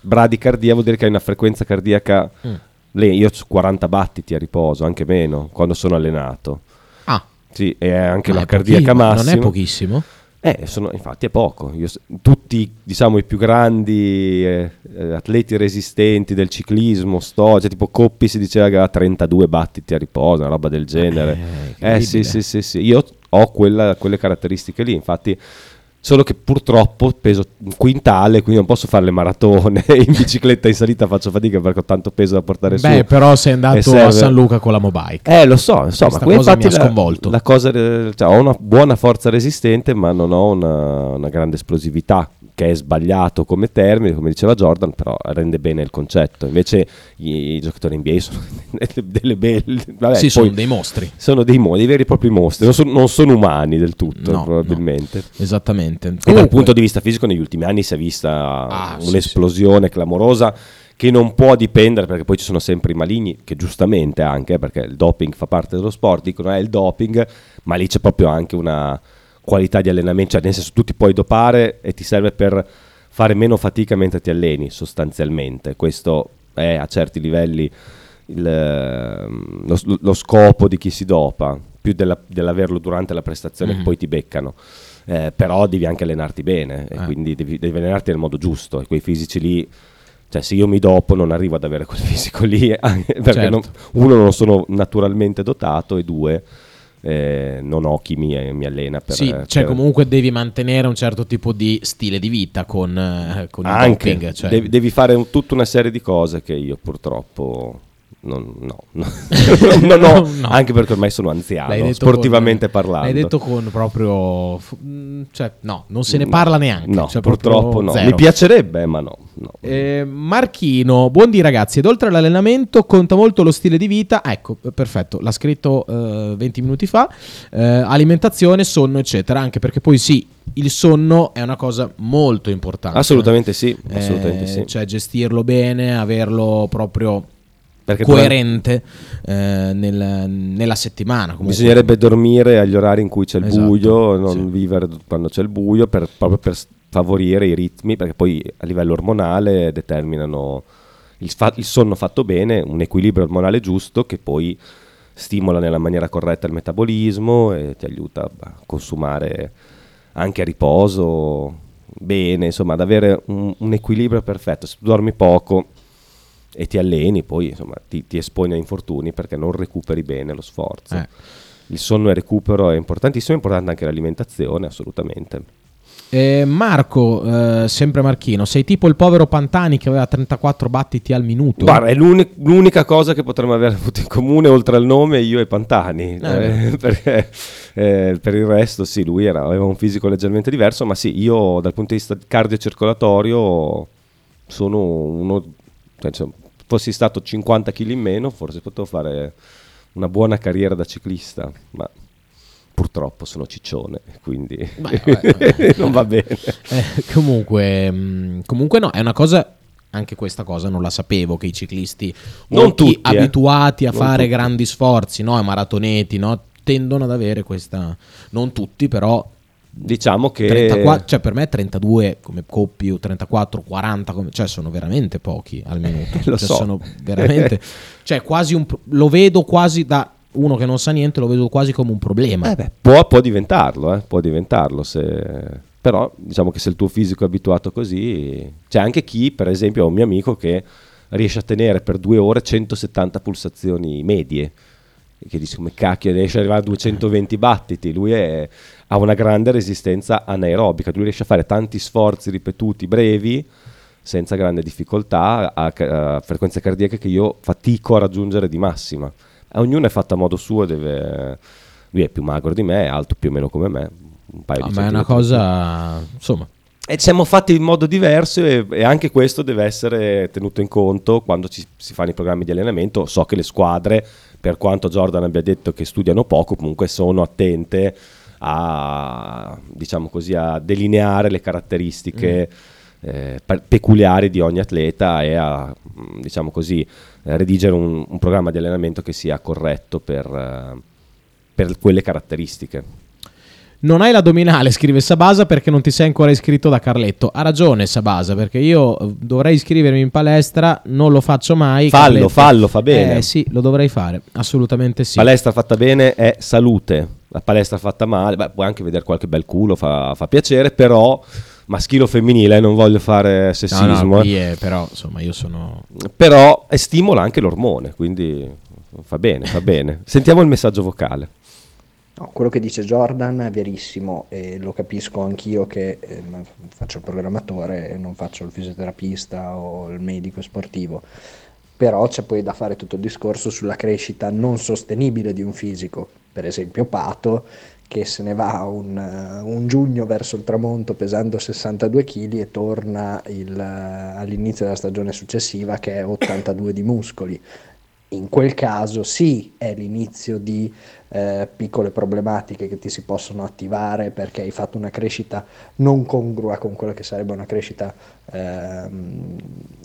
Bradicardia vuol dire che hai una frequenza cardiaca... Mm. le- io ho 40 battiti a riposo, anche meno, quando sono allenato. Ah. Sì, e anche Ma la è cardiaca massima. Non è pochissimo? Eh, sono- infatti è poco. Io tutti, diciamo, i più grandi eh, eh, atleti resistenti del ciclismo, sto, cioè, tipo Coppi si diceva che aveva 32 battiti a riposo, una roba del genere. Eh, sì, incredibile. sì, sì, sì. Io ho quella- quelle caratteristiche lì, infatti. Solo che purtroppo peso un quintale, quindi non posso fare le maratone. [LAUGHS] in bicicletta in salita faccio fatica perché ho tanto peso da portare su. Beh, però sei andato a serve- San Luca con la Mobike. eh, lo so, lo so, Questa ma qui cosa infatti mi ha la- sconvolto. La, cosa, eh, cioè, ho una buona forza resistente, ma non ho una, una grande esplosività, che è sbagliato come termine, come diceva Jordan, però rende bene il concetto. Invece i, i giocatori NBA sono [LAUGHS] delle belle... vabbè, Sì, poi sono dei mostri. Sono dei, mo- dei veri e propri mostri, non sono, non sono umani del tutto, No, probabilmente. Esattamente. E dal Comunque- punto di vista fisico negli ultimi anni si è vista Ah, sì, un'esplosione clamorosa che non può dipendere perché poi ci sono sempre i maligni che giustamente anche eh, perché il doping fa parte dello sport dicono è il doping ma lì c'è proprio anche una qualità di allenamento cioè nel senso tu ti puoi dopare e ti serve per fare meno fatica mentre ti alleni sostanzialmente questo è a certi livelli il, ehm, lo, lo scopo di chi si dopa più della- dell'averlo durante la prestazione Mhm. che poi ti beccano eh, però devi anche allenarti bene e Eh. quindi devi, devi allenarti nel modo giusto e quei fisici lì cioè se io mi dopo non arrivo ad avere quel [LAUGHS] fisico lì [LAUGHS] perché Certo. non- uno non sono naturalmente dotato e due eh, non ho chi mi, mi allena per, Sì, cioè per- comunque devi mantenere un certo tipo di stile di vita con, eh, con il anche doping. Cioè. devi, devi fare un- tutta una serie di cose che io purtroppo non, no, [LAUGHS] [LAUGHS] no. Ho, No. anche perché ormai sono anziano sportivamente con- parlando L'hai detto con proprio... mm, Cioè, no, non se ne parla neanche. no cioè, purtroppo no zero. mi piacerebbe ma no, no. Eh, Marchino, buondì ragazzi, ed oltre all'allenamento conta molto lo stile di vita, ecco, eh, perfetto, l'ha scritto eh, 20 minuti fa, eh, alimentazione, sonno, eccetera, anche perché poi sì, il sonno è una cosa molto importante. Assolutamente sì, Eh, assolutamente sì. Cioè gestirlo bene, averlo proprio Perché coerente eh, nel- nella settimana. comunque. Bisognerebbe dormire agli orari in cui c'è il Esatto, buio, non vivere quando c'è il buio, per- proprio per favorire i ritmi, perché poi a livello ormonale determinano il, fa- il sonno fatto bene, un equilibrio ormonale giusto che poi stimola nella maniera corretta il metabolismo e ti aiuta a consumare anche a riposo bene, insomma, ad avere un, un equilibrio perfetto. Se tu dormi poco e ti alleni, poi insomma, ti, ti esponi a infortuni perché non recuperi bene lo sforzo. Eh. Il sonno e il recupero è importantissimo, è importante anche l'alimentazione, assolutamente. Eh, Marco, eh, sempre Marchino, sei tipo il povero Pantani che aveva 34 battiti al minuto. Guarda, è l'uni- l'unica cosa che potremmo aver [LAUGHS] avuto in comune oltre al nome io e Pantani, Eh. eh, [LAUGHS] perché eh, per il resto sì, lui era- aveva un fisico leggermente diverso, ma sì, io dal punto di vista cardiocircolatorio sono uno, cioè, fossi stato 50 kg in meno forse potevo fare una buona carriera da ciclista, ma purtroppo sono ciccione, quindi Beh, [LAUGHS] vabbè, vabbè. non va bene. Eh, comunque, mh, comunque no, è una cosa... Anche questa cosa non la sapevo che i ciclisti Non tutti, eh. abituati a Non fare tutti. grandi sforzi, no, i maratoneti, no, tendono ad avere questa non tutti, però Diciamo che 34, cioè per me 32 come coppi o 34, 40, come- cioè sono veramente pochi al minuto. [LAUGHS] Lo Cioè, so. sono veramente [LAUGHS] cioè quasi un lo vedo quasi da uno che non sa niente, lo vedo quasi come un problema. Eh beh, può, può diventarlo, eh, può diventarlo se... però diciamo che se il tuo fisico è abituato così, c'è anche chi, per esempio, ho un mio amico che riesce a tenere per due ore 170 pulsazioni medie, che dice come cacchio riesce ad arrivare a 220 battiti, lui è- ha una grande resistenza anaerobica, lui riesce a fare tanti sforzi ripetuti brevi senza grande difficoltà a, a frequenze cardiache che io fatico a raggiungere di massima. A Ognuno è fatto a modo suo, deve... lui è più magro di me, è alto più o meno come me, un paio Ah, di ma è una cosa insomma E siamo fatti in modo diverso e, e anche questo deve essere tenuto in conto quando ci- si fanno i programmi di allenamento. So che le squadre, per quanto Jordan abbia detto che studiano poco, comunque sono attente a, diciamo così, a delineare le caratteristiche eh, pe- peculiari di ogni atleta e a, mm, diciamo così, eh, redigere un, un programma di allenamento che sia corretto per, eh, per quelle caratteristiche. Non hai l'addominale, scrive Sabasa perché non ti sei ancora iscritto da Carletto. Ha ragione Sabasa perché io eh, dovrei iscrivermi in palestra, non lo faccio mai. Fallo, Carletto. fallo, fa bene. Eh sì, lo dovrei fare, assolutamente sì. Palestra fatta bene è salute, la palestra fatta male, beh, puoi anche vedere qualche bel culo, fa, fa piacere, però maschile o femminile, non voglio fare No, sessismo, no, eh. qui è- però insomma io sono... però stimola anche l'ormone, quindi fa bene, fa bene. Sentiamo il messaggio vocale. No, quello che dice Jordan è verissimo e lo capisco anch'io che eh, faccio il programmatore e non faccio il fisioterapista o il medico sportivo, però c'è poi da fare tutto il discorso sulla crescita non sostenibile di un fisico, per esempio Pato che se ne va un, eh, un giugno verso il tramonto pesando 62 kg e torna il, eh, all'inizio della stagione successiva che è 82 di muscoli. In quel caso sì, è l'inizio di eh, piccole problematiche che ti si possono attivare perché hai fatto una crescita non congrua con quella che sarebbe una crescita, ehm,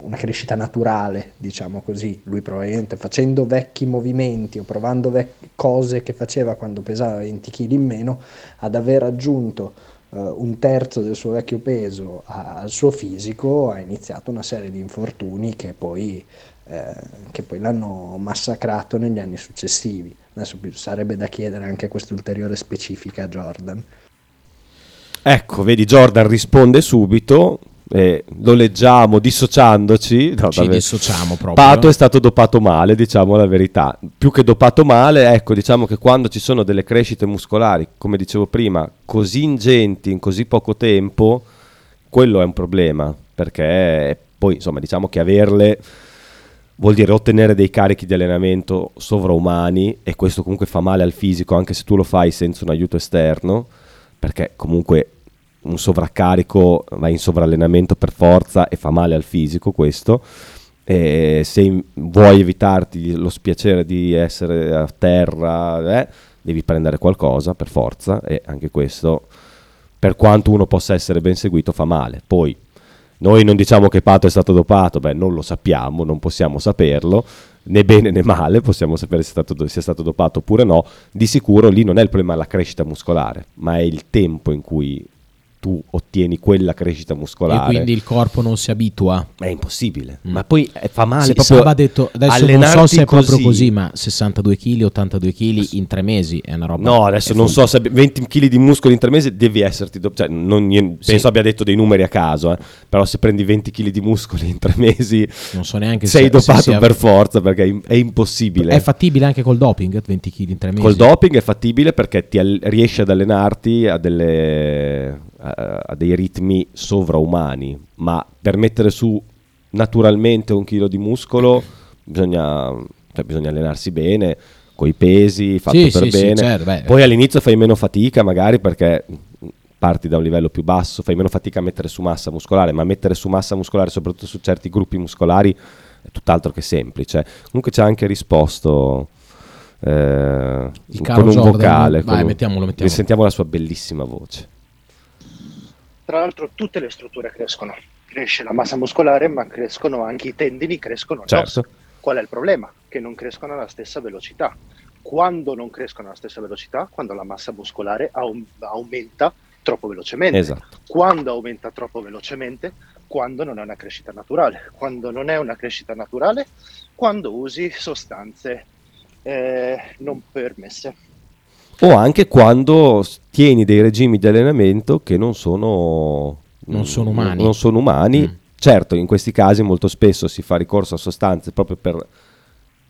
una crescita naturale, diciamo così. Lui probabilmente facendo vecchi movimenti o provando vec- cose che faceva quando pesava 20 kg in meno, ad aver aggiunto eh, un terzo del suo vecchio peso a- al suo fisico, ha iniziato una serie di infortuni che poi, eh, che poi l'hanno massacrato negli anni successivi. Adesso sarebbe da chiedere anche questa ulteriore specifica a Jordan. Ecco, vedi, Jordan risponde subito. Eh, lo leggiamo dissociandoci. No, Ci dissociamo proprio. Pato è stato dopato male, diciamo la verità. Più che dopato male, ecco, diciamo che quando ci sono delle crescite muscolari, come dicevo prima, così ingenti in così poco tempo, quello è un problema. Perché poi, insomma, diciamo che averle vuol dire ottenere dei carichi di allenamento sovraumani e questo comunque fa male al fisico anche se tu lo fai senza un aiuto esterno perché comunque un sovraccarico va in sovrallenamento per forza e fa male al fisico questo e se vuoi evitarti lo spiacere di essere a terra eh, devi prendere qualcosa per forza e anche questo per quanto uno possa essere ben seguito fa male poi noi non diciamo che Pato è stato dopato, beh, non lo sappiamo, non possiamo saperlo, né bene né male, possiamo sapere se è stato, se è stato dopato oppure no. Di sicuro lì non è il problema la crescita muscolare, ma è il tempo in cui tu ottieni quella crescita E muscolare. quindi il corpo non si abitua. È impossibile, ma poi eh, fa male Sì, proprio Saba ha detto, adesso non so se è proprio così, ma 62 kg, 82 kg in tre mesi è una roba... No, adesso non so se abbi- 20 kg di muscoli in tre mesi devi esserti. do- cioè, non- io Sì. penso abbia detto dei numeri a caso, eh, però se prendi 20 kg di muscoli in tre mesi, Non so neanche sei se- dopato se sia- per forza perché è impossibile. È fattibile anche col doping, 20 kg in tre mesi? Col doping è fattibile perché ti al- riesci ad allenarti a, delle- a- a dei ritmi sovraumani, ma per mettere su naturalmente un chilo di muscolo bisogna, cioè, bisogna allenarsi bene, coi pesi, fatto Sì, per sì, sì, bene. certo, beh. Poi all'inizio fai meno fatica magari perché parti da un livello più basso, fai meno fatica a mettere su massa muscolare, ma mettere su massa muscolare soprattutto su certi gruppi muscolari è tutt'altro che semplice. Comunque ci ha anche risposto eh, con un Jordan. vocale. Vai, con un- mettiamolo, mettiamolo. Risentiamo la sua bellissima voce. Tra l'altro tutte le strutture crescono, cresce la massa muscolare ma crescono anche i tendini, crescono Certo. Qual è il problema? Che non crescono alla stessa velocità. Quando non crescono alla stessa velocità? Quando la massa muscolare aum- aumenta troppo velocemente. Esatto. Quando aumenta troppo velocemente? Quando non è una crescita naturale. Quando non è una crescita naturale? Quando usi sostanze eh, non permesse. O anche quando tieni dei regimi di allenamento che non sono, Non sono umani. non sono umani. Certo, in questi casi molto spesso si fa ricorso a sostanze proprio per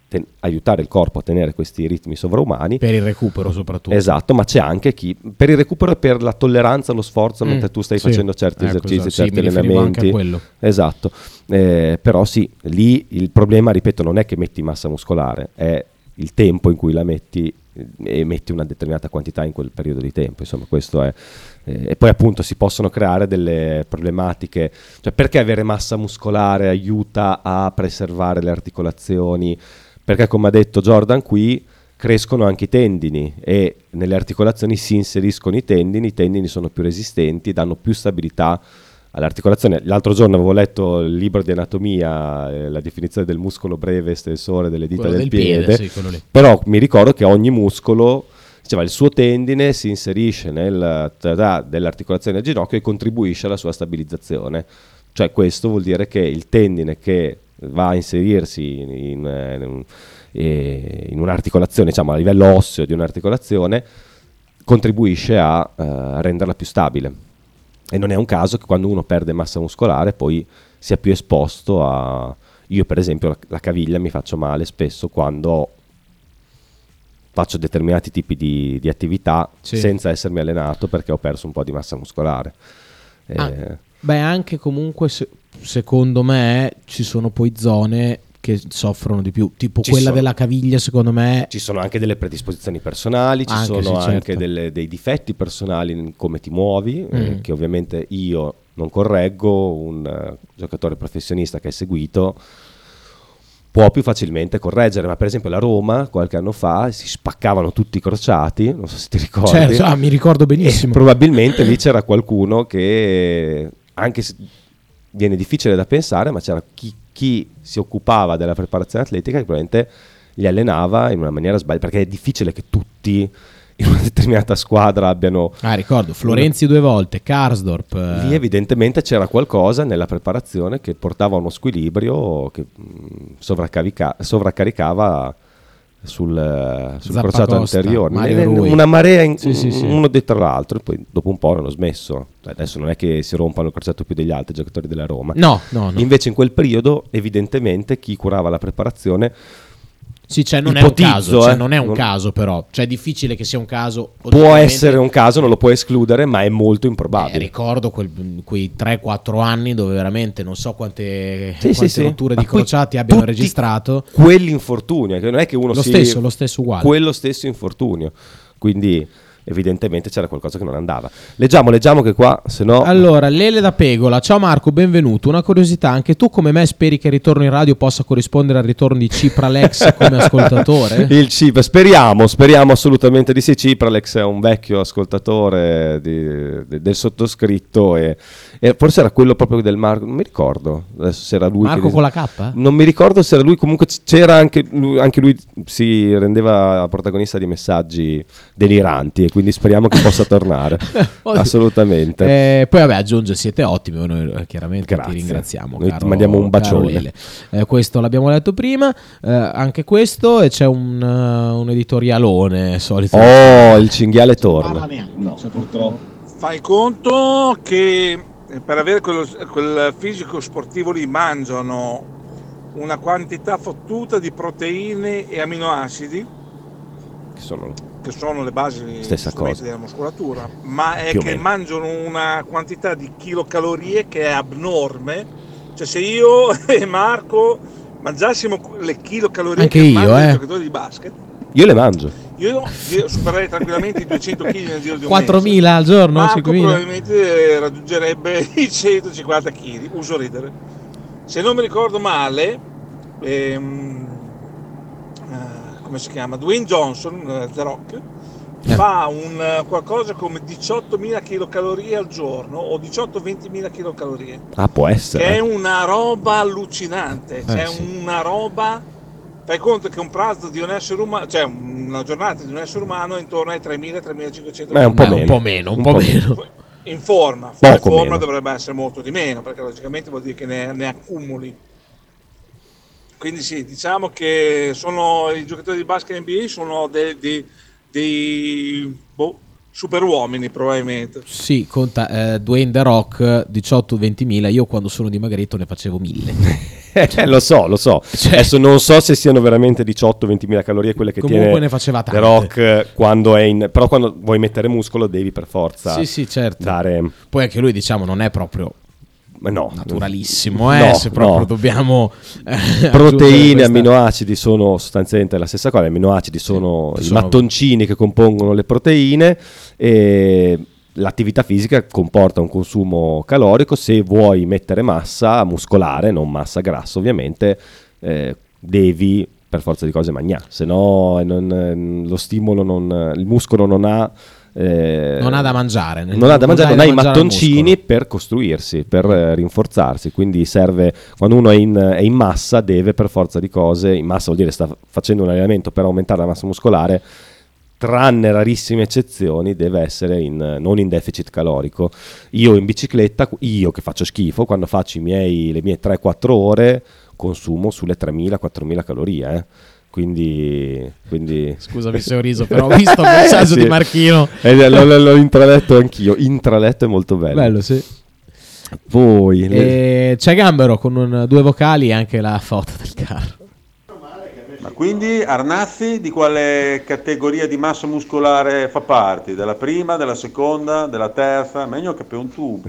ten- aiutare il corpo a tenere questi ritmi sovraumani. Per il recupero soprattutto. Esatto, ma c'è anche chi per il recupero e per la tolleranza allo sforzo Mm, mentre tu stai sì. facendo certi Ecco, esercizi, esatto, sì, certi a allenamenti. quello. Esatto, Eh, però sì, lì il problema, ripeto, non è che metti massa muscolare, è il tempo in cui la metti eh, e metti una determinata quantità in quel periodo di tempo. Insomma, questo è. eh, e poi appunto si possono creare delle problematiche. Cioè, perché avere massa muscolare aiuta a preservare le articolazioni? Perché, come ha detto Jordan qui, crescono anche i tendini e nelle articolazioni si inseriscono i tendini, i tendini sono più resistenti, danno più stabilità all'articolazione. L'altro giorno avevo letto il libro di anatomia, eh, la definizione del muscolo breve estensore delle dita del, del piede, piede, sì, però mi ricordo che ogni muscolo Diceva il suo tendine si inserisce nel tra- dell'articolazione del ginocchio e contribuisce alla sua stabilizzazione. Cioè questo vuol dire che il tendine che va a inserirsi in, in, in, eh, in un'articolazione, diciamo a livello osseo di un'articolazione, contribuisce a eh, renderla più stabile. E non è un caso che quando uno perde massa muscolare poi sia più esposto a... Io per esempio la, la caviglia mi faccio male spesso quando faccio determinati tipi di, di attività Sì. senza essermi allenato perché ho perso un po' di massa muscolare. Eh, Ah, Beh, anche comunque, se- secondo me, ci sono poi zone che soffrono di più. Tipo Ci quella sono. della caviglia, secondo me. Ci sono anche delle predisposizioni personali, ci Anche, sono sì, anche certo. delle- dei difetti personali in come ti muovi, eh, Mm. che ovviamente io non correggo, un eh, giocatore professionista che è seguito può più facilmente correggere, ma per esempio la Roma qualche anno fa si spaccavano tutti i crociati, non so se ti ricordi. Certo, ah, mi ricordo benissimo. Probabilmente lì c'era qualcuno che, anche se viene difficile da pensare, ma c'era chi, chi si occupava della preparazione atletica che probabilmente li allenava in una maniera sbagliata, perché è difficile che tutti in una determinata squadra abbiano... Ah, ricordo, Florenzi due volte, Karsdorp. eh, Lì evidentemente c'era qualcosa nella preparazione che portava a uno squilibrio che mh, sovraccarica- sovraccaricava sul, sul crociato anteriore. Rui. Una marea in- Sì, sì, sì. uno dietro l'altro e poi dopo un po' hanno smesso. Cioè, Adesso non è che si rompano il crociato più degli altri giocatori della Roma. No, no, no. Invece in quel periodo evidentemente chi curava la preparazione Sì, cioè non ipotizzo, è un caso, cioè eh, non è un non- caso però, cioè è difficile che sia un caso. Può essere un caso, non lo puoi escludere, ma è molto Eh, improbabile. ricordo quel- quei 3-4 anni dove veramente non so quante, Sì, sì, quante sì. rotture Ma di crociati abbiano registrato. Quell'infortunio, che non è che uno Lo si... stesso, lo stesso uguale. Quello stesso infortunio. Quindi evidentemente c'era qualcosa che non andava. Leggiamo, leggiamo che qua, se no... Allora, Lele da Pegola, ciao Marco, benvenuto. Una curiosità, anche tu come me speri che il ritorno in radio possa corrispondere al ritorno di Cipralex [LAUGHS] come ascoltatore? Il CIP, speriamo, speriamo assolutamente di sì. Cipralex è un vecchio ascoltatore di- de- del sottoscritto e, e forse era quello proprio del Marco, non mi ricordo adesso se era lui. Marco che- con la K? Non mi ricordo se era lui, comunque c'era anche lui, anche lui si rendeva protagonista di messaggi deliranti quindi speriamo che possa tornare. [LAUGHS] assolutamente. Eh, poi vabbè aggiunge siete ottimi, noi eh, chiaramente Grazie. ti ringraziamo. Noi ti caro- mandiamo un bacione. Eh, questo l'abbiamo letto prima, eh, anche questo e c'è un, eh, un editorialone solito. Oh, il cinghiale torna. No, purtroppo. Fai conto che eh, per avere quello- quel fisico sportivo lì mangiano una quantità fottuta di proteine e aminoacidi Che sono che sono le basi Stessa strumenti cosa. della muscolatura, ma è Più che meno. mangiano una quantità di chilocalorie che è abnorme. Cioè se io [LAUGHS] e Marco mangiassimo le chilocalorie Anche che io, mangiano eh. i giocatori di basket, Io le mangio. io, io supererei tranquillamente i 200 kg nel giro di un 4.000 al giorno, Marco 5.000. probabilmente raggiungerebbe [LAUGHS] i 150 kg, uso ridere. Se non mi ricordo male, ehm, eh, come si chiama? Dwayne Johnson, eh, The Rock, Eh. fa un eh, qualcosa come 18.000 kcal al giorno o 18-20.000 kcal. Ah, può essere. Che è una roba allucinante, cioè Eh, sì. una roba. Fai conto che un pranzo di un essere umano, cioè una giornata di un essere umano è intorno ai 3.000-3.500 Beh, un po' Eh, meno. un po' meno, un po' meno. In forma, fuori forma meno. dovrebbe essere molto di meno, perché logicamente vuol dire che ne, ne accumuli. Quindi sì, diciamo che sono i giocatori di basket NBA sono dei, dei, dei boh, super uomini probabilmente. Sì, conta eh, Dwayne The Rock 18-20 mila, io quando sono dimagrito ne facevo 1000. [LAUGHS] Eh, lo so, lo so. Cioè- Adesso non so se siano veramente 18-20 mila calorie quelle che Comunque tiene ne faceva The tante. Rock eh, quando è in... Però quando vuoi mettere muscolo devi per forza Sì, sì, certo. dare... Poi anche lui diciamo non è proprio no, naturalissimo, eh, No, se proprio no. dobbiamo eh, Proteine, amminoacidi sono sostanzialmente la stessa cosa. Gli amminoacidi sono i sono- mattoncini che compongono le proteine e l'attività fisica comporta un consumo calorico. Se vuoi mettere massa muscolare, non massa grassa, ovviamente, eh, devi per forza di cose mangiare, se no eh, non- eh, lo stimolo, non, il muscolo non ha. Eh, Non ha da mangiare, non ha da mangiare, non ha i mattoncini per costruirsi, per eh, rinforzarsi. Quindi serve, quando uno è in, è in massa, deve per forza di cose, in massa vuol dire sta facendo un allenamento per aumentare la massa muscolare, tranne rarissime eccezioni, deve essere in, non in deficit calorico. Io in bicicletta, io che faccio schifo, quando faccio i miei, le mie 3-4 ore, consumo sulle 3.000-4.000 calorie. eh. Quindi, quindi... Scusami se ho [LAUGHS] riso, però ho visto il messaggio di Marchino. Eh, l'ho, l'ho- l'ho intraletto anch'io. Intraletto è molto bello. Bello, sì. Poi... le- E c'è Gambero con un- due vocali e anche la foto del carro. Quindi Arnazzi di quale categoria di massa muscolare fa parte? Della prima, della seconda, della terza? Meglio che per un tubo.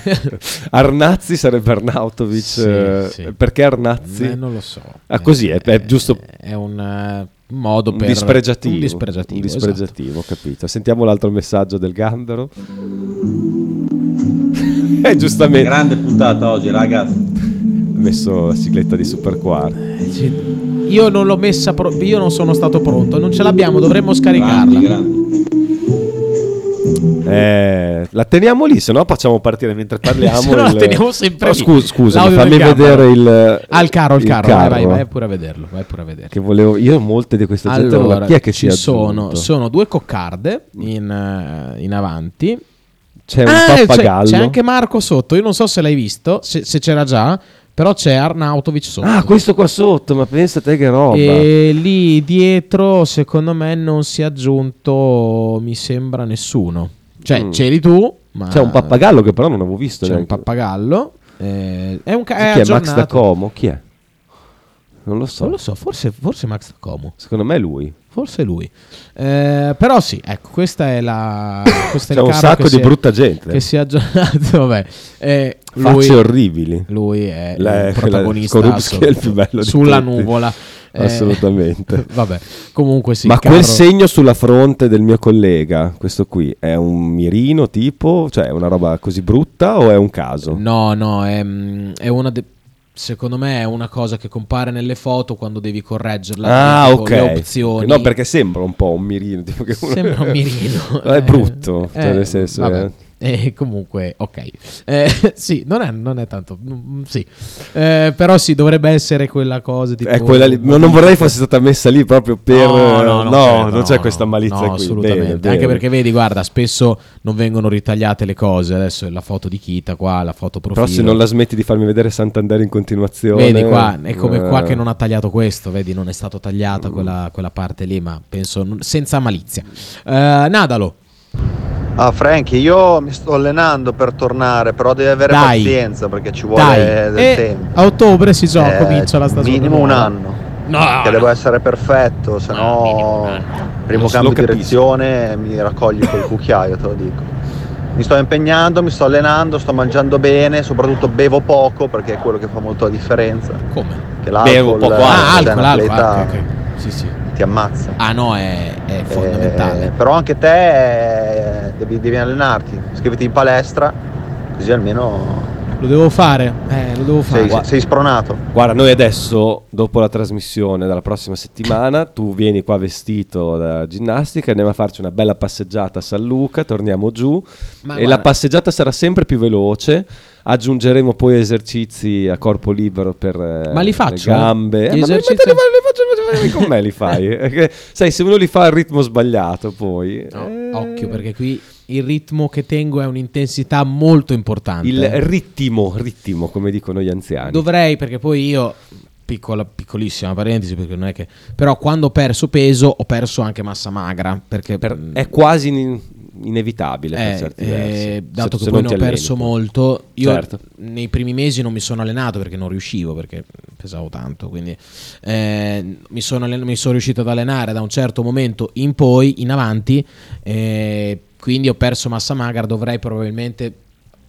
[LAUGHS] Arnazzi sarebbe Arnautovic. Sì, eh, sì. Perché Arnazzi? Eh, non lo so. Ah, così è, è giusto. È un eh, modo Un per... dispregiativo. Un dispregiativo, Un esatto. dispregiativo, ho capito. Sentiamo l'altro messaggio del Gambero. [LAUGHS] Eh, giustamente. Grande puntata oggi, ragazzi. Messo la sigletta di Super Quark. Io non l'ho messa, pro- io non sono stato pronto, non ce l'abbiamo, dovremmo scaricarla. Eh, la teniamo lì, se no facciamo partire mentre [LAUGHS] parliamo. Se no la il- teniamo sempre Oh, scusa, scusa, fammi vedere il. Ah, il carro, il carro, vai, vai, carro. vai pure a vederlo, vai pure a vederlo. Che volevo. Io molte di queste gente non la- Allora, chi è che ci sono, sono due coccarde in, eh, in avanti. C'è un Ah, c'è- pappagallo. C'è, anche Marco sotto. Io non so se l'hai visto, se, se c'era già, però c'è Arnautovic sotto. Ah, questo qua sotto, ma pensa te che roba. E lì dietro, secondo me, non si è aggiunto, mi sembra, nessuno. Cioè, Mm. c'eri tu, ma C'è un pappagallo che però non avevo visto. c'è un neanche. pappagallo. eh, è un ca- Chi è è, Max aggiornato. da Como? Chi è? Non lo so. Non lo so, forse, forse Max Como. Secondo me è lui. Forse lui. Eh, però sì, ecco, questa è la... Questo è C'è un sacco di è- brutta gente. Che si è aggiornato, [LAUGHS] vabbè. Eh, lui, Facce orribili. Lui è La- il protagonista. Skorupski è il più bello Sulla tutti. nuvola. Eh, Assolutamente. [LAUGHS] vabbè, comunque sì. Ma il carro- quel segno sulla fronte del mio collega, questo qui, è un mirino tipo? Cioè è una roba così brutta o è un caso? No, no, è, mm, è una de- Secondo me è una cosa che compare nelle foto quando devi correggerla. Ah, ok. Le opzioni. No, perché sembra un po' un mirino. Sembra un mirino. [LAUGHS] è brutto, cioè, Eh, nel senso... vabbè. eh. E comunque, ok. Eh, [LAUGHS] sì, non è, non è tanto. mm, sì. Eh, però sì, dovrebbe essere quella cosa di. È quella lì- ma non vorrei fosse stata messa lì proprio per... No, no, no, no, credo, non c'è no, questa no, malizia no, qui. assolutamente. Bene, bene. Anche perché vedi, guarda, spesso non vengono ritagliate le cose. Adesso è la foto di Kita qua, la foto profilo. Però se non la smetti di farmi vedere Santander in continuazione... Vedi qua, è come qua eh, che non ha tagliato questo, vedi, non è stato tagliata quella, quella parte lì, ma penso senza malizia. Eh, Nadalo, Ah, Frankie, io mi sto allenando per tornare, però devi avere Dai. pazienza perché ci vuole dai, del e tempo. a ottobre si gioca, Eh, comincia la stagione. Minimo un anno. No, che no. devo essere perfetto, se no primo Lo- cambio di direzione mi raccogli col cucchiaio, te lo dico. Mi sto impegnando, mi sto allenando, sto mangiando bene, soprattutto bevo poco perché è quello che fa molto la differenza. Come? Che l'alcol, Bevo poco alcol. Ah, alcol, alcol, atleta, ah, ok, ok. Sì, sì. Ti ammazza. Ah no, è, è fondamentale. Eh, però anche te eh, devi, devi allenarti, iscriviti in palestra, così almeno Lo devo fare, eh, lo devo fare. sei, sei spronato. Guarda, noi adesso, dopo la trasmissione della prossima settimana, tu vieni qua vestito da ginnastica, andiamo a farci una bella passeggiata a San Luca, torniamo giù Ma e guarda- la passeggiata sarà sempre più veloce. Aggiungeremo poi esercizi a corpo libero per eh, Ma li faccio, le eh? gambe. Gli Eh, ma ma esercizi- te li, fa- li faccio, li faccio- con me li fai. [LAUGHS] Perché, sai, se uno li fa al ritmo sbagliato, poi eh, Occhio perché qui il ritmo che tengo è un'intensità molto importante. il ritmo, ritmo, come dicono gli anziani. Dovrei, perché poi io, piccola, piccolissima parentesi, perché non è che... Però quando ho perso peso ho perso anche massa magra, perché... mm, È quasi in- inevitabile per Eh, certi eh, versi. dato Se- che se poi ne ho perso molto, io Certo. nei primi mesi non mi sono allenato perché non riuscivo, perché pesavo tanto, quindi eh, mi, sono allen- mi sono riuscito ad allenare da un certo momento in poi, in avanti, eh, quindi ho perso massa magra, dovrei probabilmente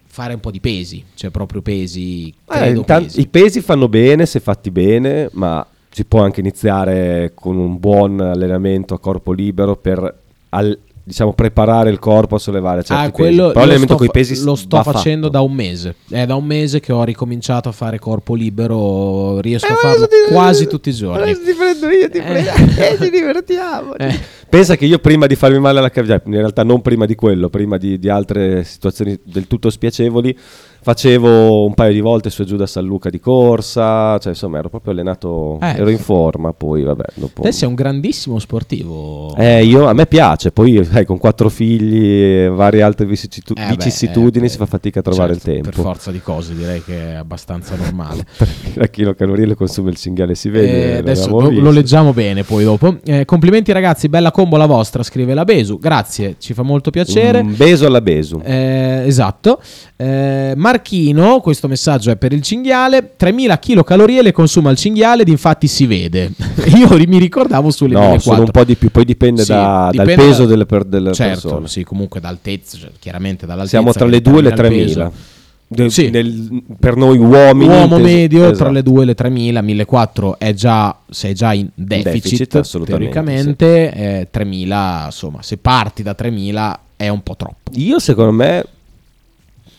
fare un po' di pesi, cioè proprio pesi, Eh, credo intan- pesi. I pesi fanno bene se fatti bene, ma si può anche iniziare con un buon allenamento a corpo libero per al- diciamo, preparare il corpo a sollevare certi Ah, pesi. quello Però lo sto, con i pesi lo sto facendo fatto. da un mese. È da un mese che ho ricominciato a fare corpo libero. Riesco Eh, a farlo quasi tutti i giorni. ti prendo io, ti Eh. prendo, e ci divertiamo. Eh, Pensa che io prima di farmi male alla caviglia, in realtà non prima di quello, prima di, di altre situazioni del tutto spiacevoli, facevo un paio di volte su e giù da San Luca di corsa, cioè insomma ero proprio allenato, Eh, ero in forma, poi vabbè, dopo... Te sei un grandissimo sportivo. Eh, io, a me piace, poi sai, con quattro figli e varie altre Eh, beh, vicissitudini eh, si fa fatica a trovare certo, il tempo. Per forza di cose direi che è abbastanza normale. [LAUGHS] La chilocalorie le consuma il cinghiale, si vede. Eh, adesso lo, lo leggiamo bene poi dopo. Eh, complimenti ragazzi, bella combo la vostra, scrive la Besu. Grazie, ci fa molto piacere. Un beso alla Besu. Eh, esatto. Eh, Marchino, questo messaggio è per il cinghiale. 3000 kcal le consuma il cinghiale ed infatti si vede. [LAUGHS] Io mi ricordavo sulle No, 1400. sono un po' di più, poi dipende Sì, da- dal dipende peso da- delle, per- delle certo, persone. sì, comunque da altezza, cioè, chiaramente dall'altezza. Siamo tra le 2 e le determina il 3000. peso. De- Sì. nel- per noi uomini. Uomo inteso- medio tra esatto. le 2 e le 3000, 1400 è già, sei già in deficit, Deficit, teoricamente, eh, 3000, insomma, se parti da 3000 è un po' troppo. Io secondo me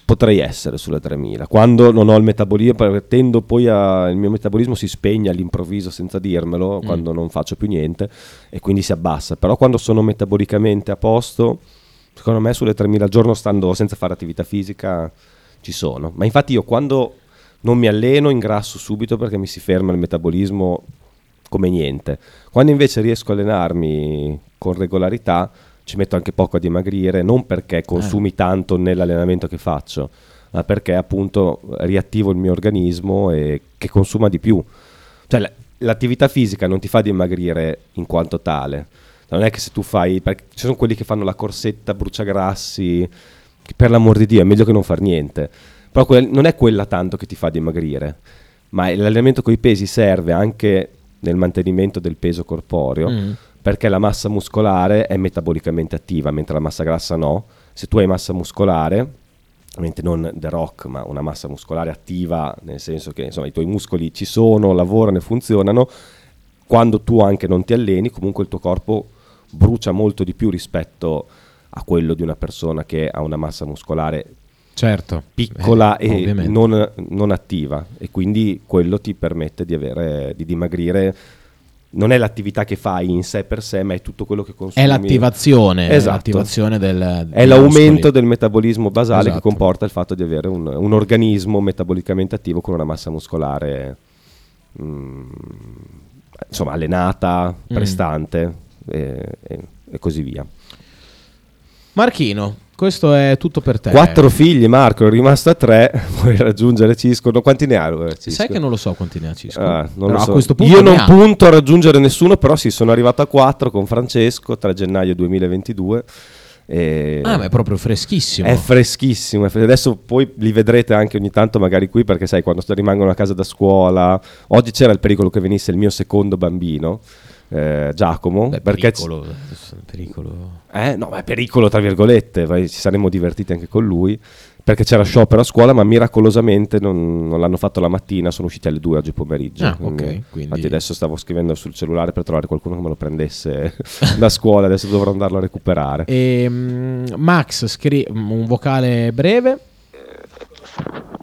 potrei essere sulle 3000 quando non ho il metabolismo tendo poi a il mio metabolismo si spegne all'improvviso senza dirmelo Mm. quando non faccio più niente e quindi si abbassa però quando sono metabolicamente a posto secondo me sulle 3000 al giorno stando senza fare attività fisica ci sono ma infatti io quando non mi alleno ingrasso subito perché mi si ferma il metabolismo come niente. Quando invece riesco a allenarmi con regolarità, ci metto anche poco a dimagrire, non perché consumi tanto nell'allenamento che faccio, ma perché appunto riattivo il mio organismo e che consuma di più. Cioè la- l'attività fisica non ti fa dimagrire in quanto tale. Non è che se tu fai, ci sono quelli che fanno la corsetta, bruciagrassi, per l'amor di Dio è meglio che non far niente. Però quel- non è quella tanto che ti fa dimagrire, ma l'allenamento con i pesi serve anche nel mantenimento del peso corporeo, Mm. Perché la massa muscolare è metabolicamente attiva, mentre la massa grassa no. Se tu hai massa muscolare, ovviamente non The Rock, ma una massa muscolare attiva, nel senso che insomma, i tuoi muscoli ci sono, lavorano e funzionano, quando tu anche non ti alleni, comunque il tuo corpo brucia molto di più rispetto a quello di una persona che ha una massa muscolare Certo, piccola eh, e non, non attiva. E quindi quello ti permette di, avere, di dimagrire non è l'attività che fai in sé per sé ma è tutto quello che consumi È l'attivazione, Esatto. l'attivazione del, è l'aumento del metabolismo basale Esatto. che comporta il fatto di avere un, un organismo metabolicamente attivo con una massa muscolare mm, insomma allenata, Mm. prestante e, e- e così via. Marchino, questo è tutto per te. Quattro figli, Marco, è rimasto a tre, [LAUGHS] puoi raggiungere Cisco. No, quanti ne ha? Cisco? Sai che non lo so quanti ne ha Cisco. Ah, non so. a questo punto Io non ha. punto a raggiungere nessuno, però sì, sono arrivato a 4 con Francesco 3 gennaio 2022. e- Ah, ma è proprio freschissimo. È freschissimo. Adesso poi li vedrete anche ogni tanto, magari qui, perché sai, quando rimangono a casa da scuola. Oggi c'era il pericolo che venisse il mio secondo bambino, eh, Giacomo. perché ci- pericolo, pericolo. eh, no, ma pericolo tra virgolette, vai, ci saremmo divertiti anche con lui. Perché c'era sciopero a scuola, ma miracolosamente non, non l'hanno fatto la mattina, sono usciti alle 2 oggi pomeriggio. Ah, ok, quindi- Infatti adesso stavo scrivendo sul cellulare per trovare qualcuno che me lo prendesse [LAUGHS] da scuola, adesso dovrò andarlo a recuperare. E, mm, Max scrive un vocale breve.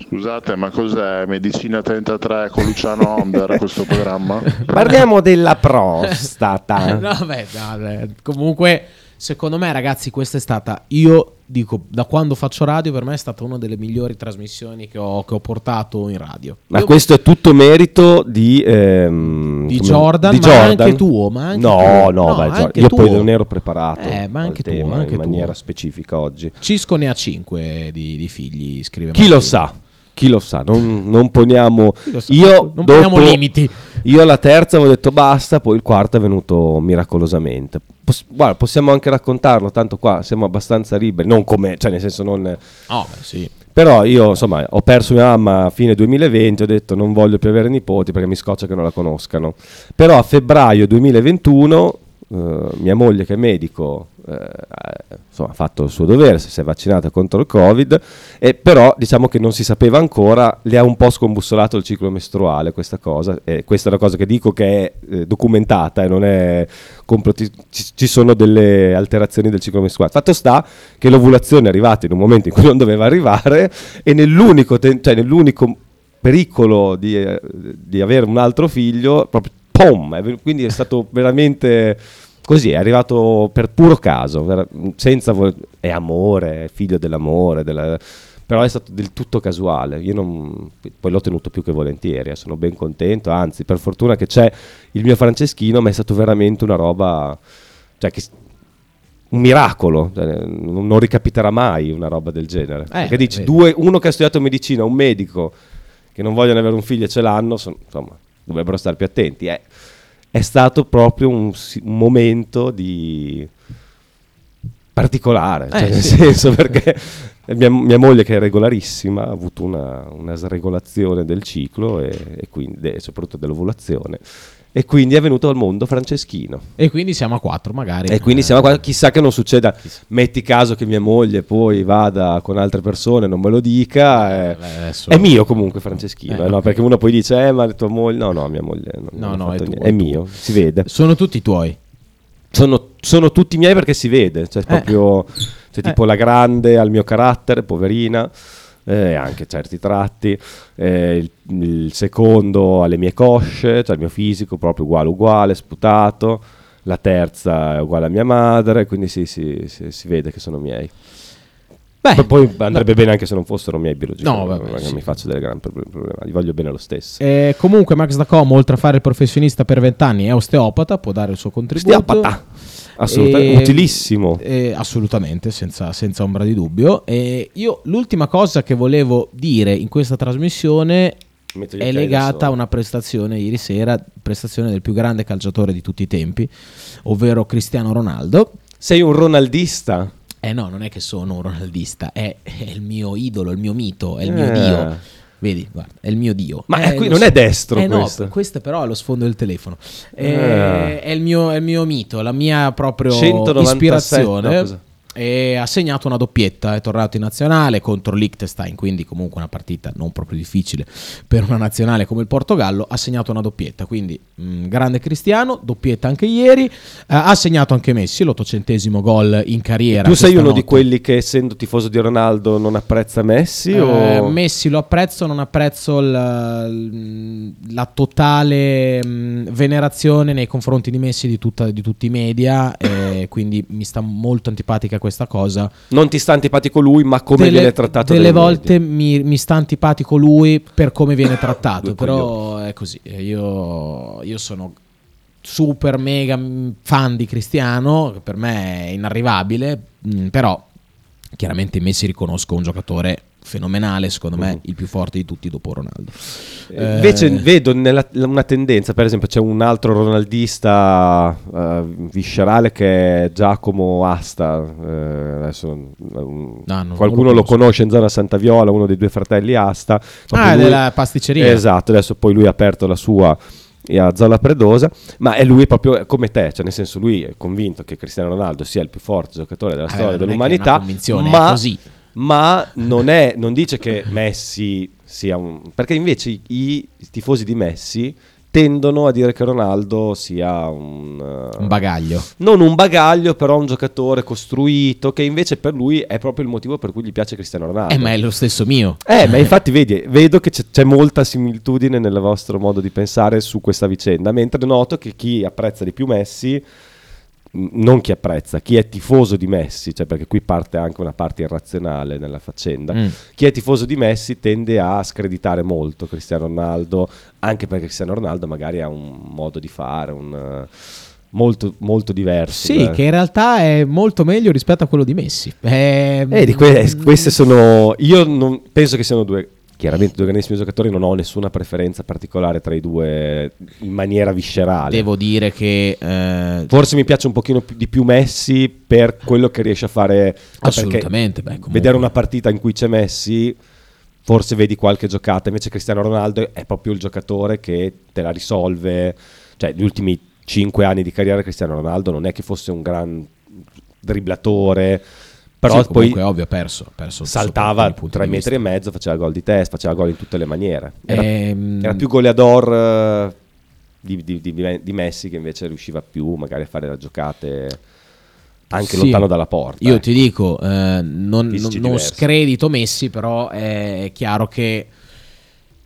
Scusate, ma cos'è Medicina 33 con Luciano Onder questo programma? Parliamo della prostata. [LAUGHS] no, beh, dai, comunque, secondo me, ragazzi, questa è stata. Io dico, da quando faccio radio, per me è stata una delle migliori trasmissioni che ho, che ho portato in radio. Ma Io- questo è tutto merito di, ehm, Di come- Jordan, di ma Jordan. anche tuo, ma anche no, tuo. no, No, beh, anche io poi tuo. non ero preparato Eh, ma anche tuo, tema anche in tuo. maniera specifica oggi. Cisco ne ha 5 di, di figli, scrive Chi lo Martino. sa? Chi lo sa? Non, non poniamo. sa? Io Non dopo- poniamo limiti. Io alla terza avevo detto basta, poi il quarto è venuto miracolosamente. Poss- guarda, possiamo anche raccontarlo, tanto qua siamo abbastanza liberi. Non come, cioè, nel senso, non. Oh, sì. Però io, insomma, ho perso mia mamma a fine 2020, ho detto non voglio più avere nipoti perché mi scoccia che non la conoscano. Però a febbraio 2021 eh, mia moglie che è medico eh, ha- fatto il suo dovere, si è vaccinata contro il Covid, e però diciamo che non si sapeva ancora, le ha un po' scombussolato il ciclo mestruale questa cosa, e questa è una cosa che dico che è eh, documentata e non è complotti- ci, ci sono delle alterazioni del ciclo mestruale. Fatto sta che l'ovulazione è arrivata in un momento in cui non doveva arrivare e nell'unico, ten- cioè nell'unico pericolo di, eh, di avere un altro figlio, proprio pom, quindi è stato veramente Così è arrivato per puro caso, ver- senza vo- è amore, è figlio dell'amore, della- però è stato del tutto casuale. Io non- poi l'ho tenuto più che volentieri, eh, sono ben contento, anzi, per fortuna che c'è il mio Franceschino, ma è stato veramente una roba cioè che un miracolo, cioè, non non ricapiterà mai una roba del genere. Perché dici, due- uno che ha studiato medicina, un medico che non vogliono avere un figlio e ce l'hanno, son- insomma, dovrebbero stare più attenti. È, è stato proprio un, un momento di particolare, cioè, Eh, nel sì. senso [LAUGHS] perché mia, mia moglie che è regolarissima ha avuto una, una sregolazione del ciclo e, e quindi e soprattutto dell'ovulazione e quindi è venuto al mondo Franceschino. E quindi siamo a quattro, magari. E quindi siamo qua, chissà che non succeda, metti caso che mia moglie poi vada con altre persone, non me lo dica, eh, adesso- è mio comunque Franceschino, Eh, eh, no? perché uno poi dice, eh ma tua moglie, no no, mia moglie No, no, è niente. è è mio, si vede. Sono tutti tuoi. Sono, sono tutti miei perché si vede, cioè proprio cioè, tipo la grande al mio carattere, poverina, e anche certi tratti, eh, il, il secondo alle mie cosce, cioè il mio fisico proprio uguale uguale, sputato, la terza è uguale a mia madre, quindi sì, sì, sì, si vede che sono miei. Poi- poi andrebbe bene anche se non fossero miei biologici, No, non vabbè, sì. mi faccio delle grandi proble- problemi, li voglio bene lo stesso. Eh, comunque Max Dacom, oltre a fare il professionista per vent'anni, è osteopata, può dare il suo contributo. Osteopata. Assolutamente, utilissimo. eh, assolutamente, senza, senza ombra di dubbio. E io l'ultima cosa che volevo dire in questa trasmissione è legata a una prestazione ieri sera, prestazione del più grande calciatore di tutti i tempi, ovvero Cristiano Ronaldo. Sei un ronaldista? Eh no, non è che sono un ronaldista, è, è il mio idolo, il mio mito, è il mio Eh. dio. Vedi, guarda, è il mio dio. Ma Eh, qui- non so. è destro Eh no, questo. questo però è lo sfondo del telefono. Eh, Eh. È, il mio, è il mio mito, la mia proprio 197, ispirazione. no? E ha segnato una doppietta, è tornato in nazionale contro l'Ichtestein, quindi comunque una partita non proprio difficile per una nazionale come il Portogallo, ha segnato una doppietta, quindi mh, grande Cristiano, doppietta anche ieri, eh, ha segnato anche Messi, l'ottocentesimo gol in carriera. Tu sei uno di notte. quelli che essendo tifoso di Ronaldo non apprezza Messi? Eh, o... Messi lo apprezzo, non apprezzo la, la totale mh, venerazione nei confronti di Messi di, tutta- di tutti i media, e quindi mi sta molto antipatica questa cosa. Non ti sta antipatico lui, ma come Delle- viene trattato Delle volte mi, mi sta antipatico lui per come viene [LAUGHS] trattato, però è così. Io, io sono super mega fan di Cristiano, che per me è inarrivabile, mh, però chiaramente Messi riconosco un giocatore fenomenale, secondo me il più forte di tutti dopo Ronaldo. Eh, Invece Eh, vedo nella- una tendenza, per esempio c'è un altro ronaldista eh, viscerale che è Giacomo Asta, eh, adesso, um, No, non- qualcuno non lo lo conosce in zona Santa Viola, uno dei due fratelli Asta. Ah, lui- della pasticceria. Esatto, adesso poi lui ha aperto la sua a Zola Predosa, ma è lui proprio come te, cioè nel senso lui è convinto che Cristiano Ronaldo sia il più forte giocatore della Eh, storia è dell'umanità, una convinzione, è ma, così. Ma non, è, non dice che Messi sia un... perché invece i, i tifosi di Messi tendono a dire che Ronaldo sia un... uh, Un bagaglio. Non un bagaglio, però un giocatore costruito, che invece per lui è proprio il motivo per cui gli piace Cristiano Ronaldo. Eh, ma è lo stesso mio. Eh, ma infatti vedi, vedo che c'è, c'è molta similitudine nel vostro modo di pensare su questa vicenda, mentre noto che chi apprezza di più Messi, non chi apprezza, chi è tifoso di Messi, cioè perché qui parte anche una parte irrazionale nella faccenda, Mm. chi è tifoso di Messi tende a screditare molto Cristiano Ronaldo, anche perché Cristiano Ronaldo magari ha un modo di fare, un... Molto, molto diverso. Sì, da- che in realtà è molto meglio rispetto a quello di Messi. Eh, Eh, di que- queste sono. Io non penso che siano due. Chiaramente due grandissimi giocatori, non ho nessuna preferenza particolare tra i due in maniera viscerale. Devo dire che eh, Forse mi piace un pochino di più Messi per quello che riesce a fare. cioè, Assolutamente, beh, Vedere una partita in cui c'è Messi, forse vedi qualche giocata. Invece Cristiano Ronaldo è proprio il giocatore che te la risolve. Cioè, gli ultimi cinque anni di carriera Cristiano Ronaldo non è che fosse un gran dribblatore. Però Sì, poi comunque, ovvio, ha perso, perso saltava tre metri e mezzo, faceva gol di testa, faceva gol in tutte le maniere. Era, Ehm, era più goleador eh, di, di- di- di Messi che invece riusciva più magari a fare le giocate anche Sì. lontano dalla porta. Io eh. ti dico, eh, non, non- non scredito Messi, però è chiaro che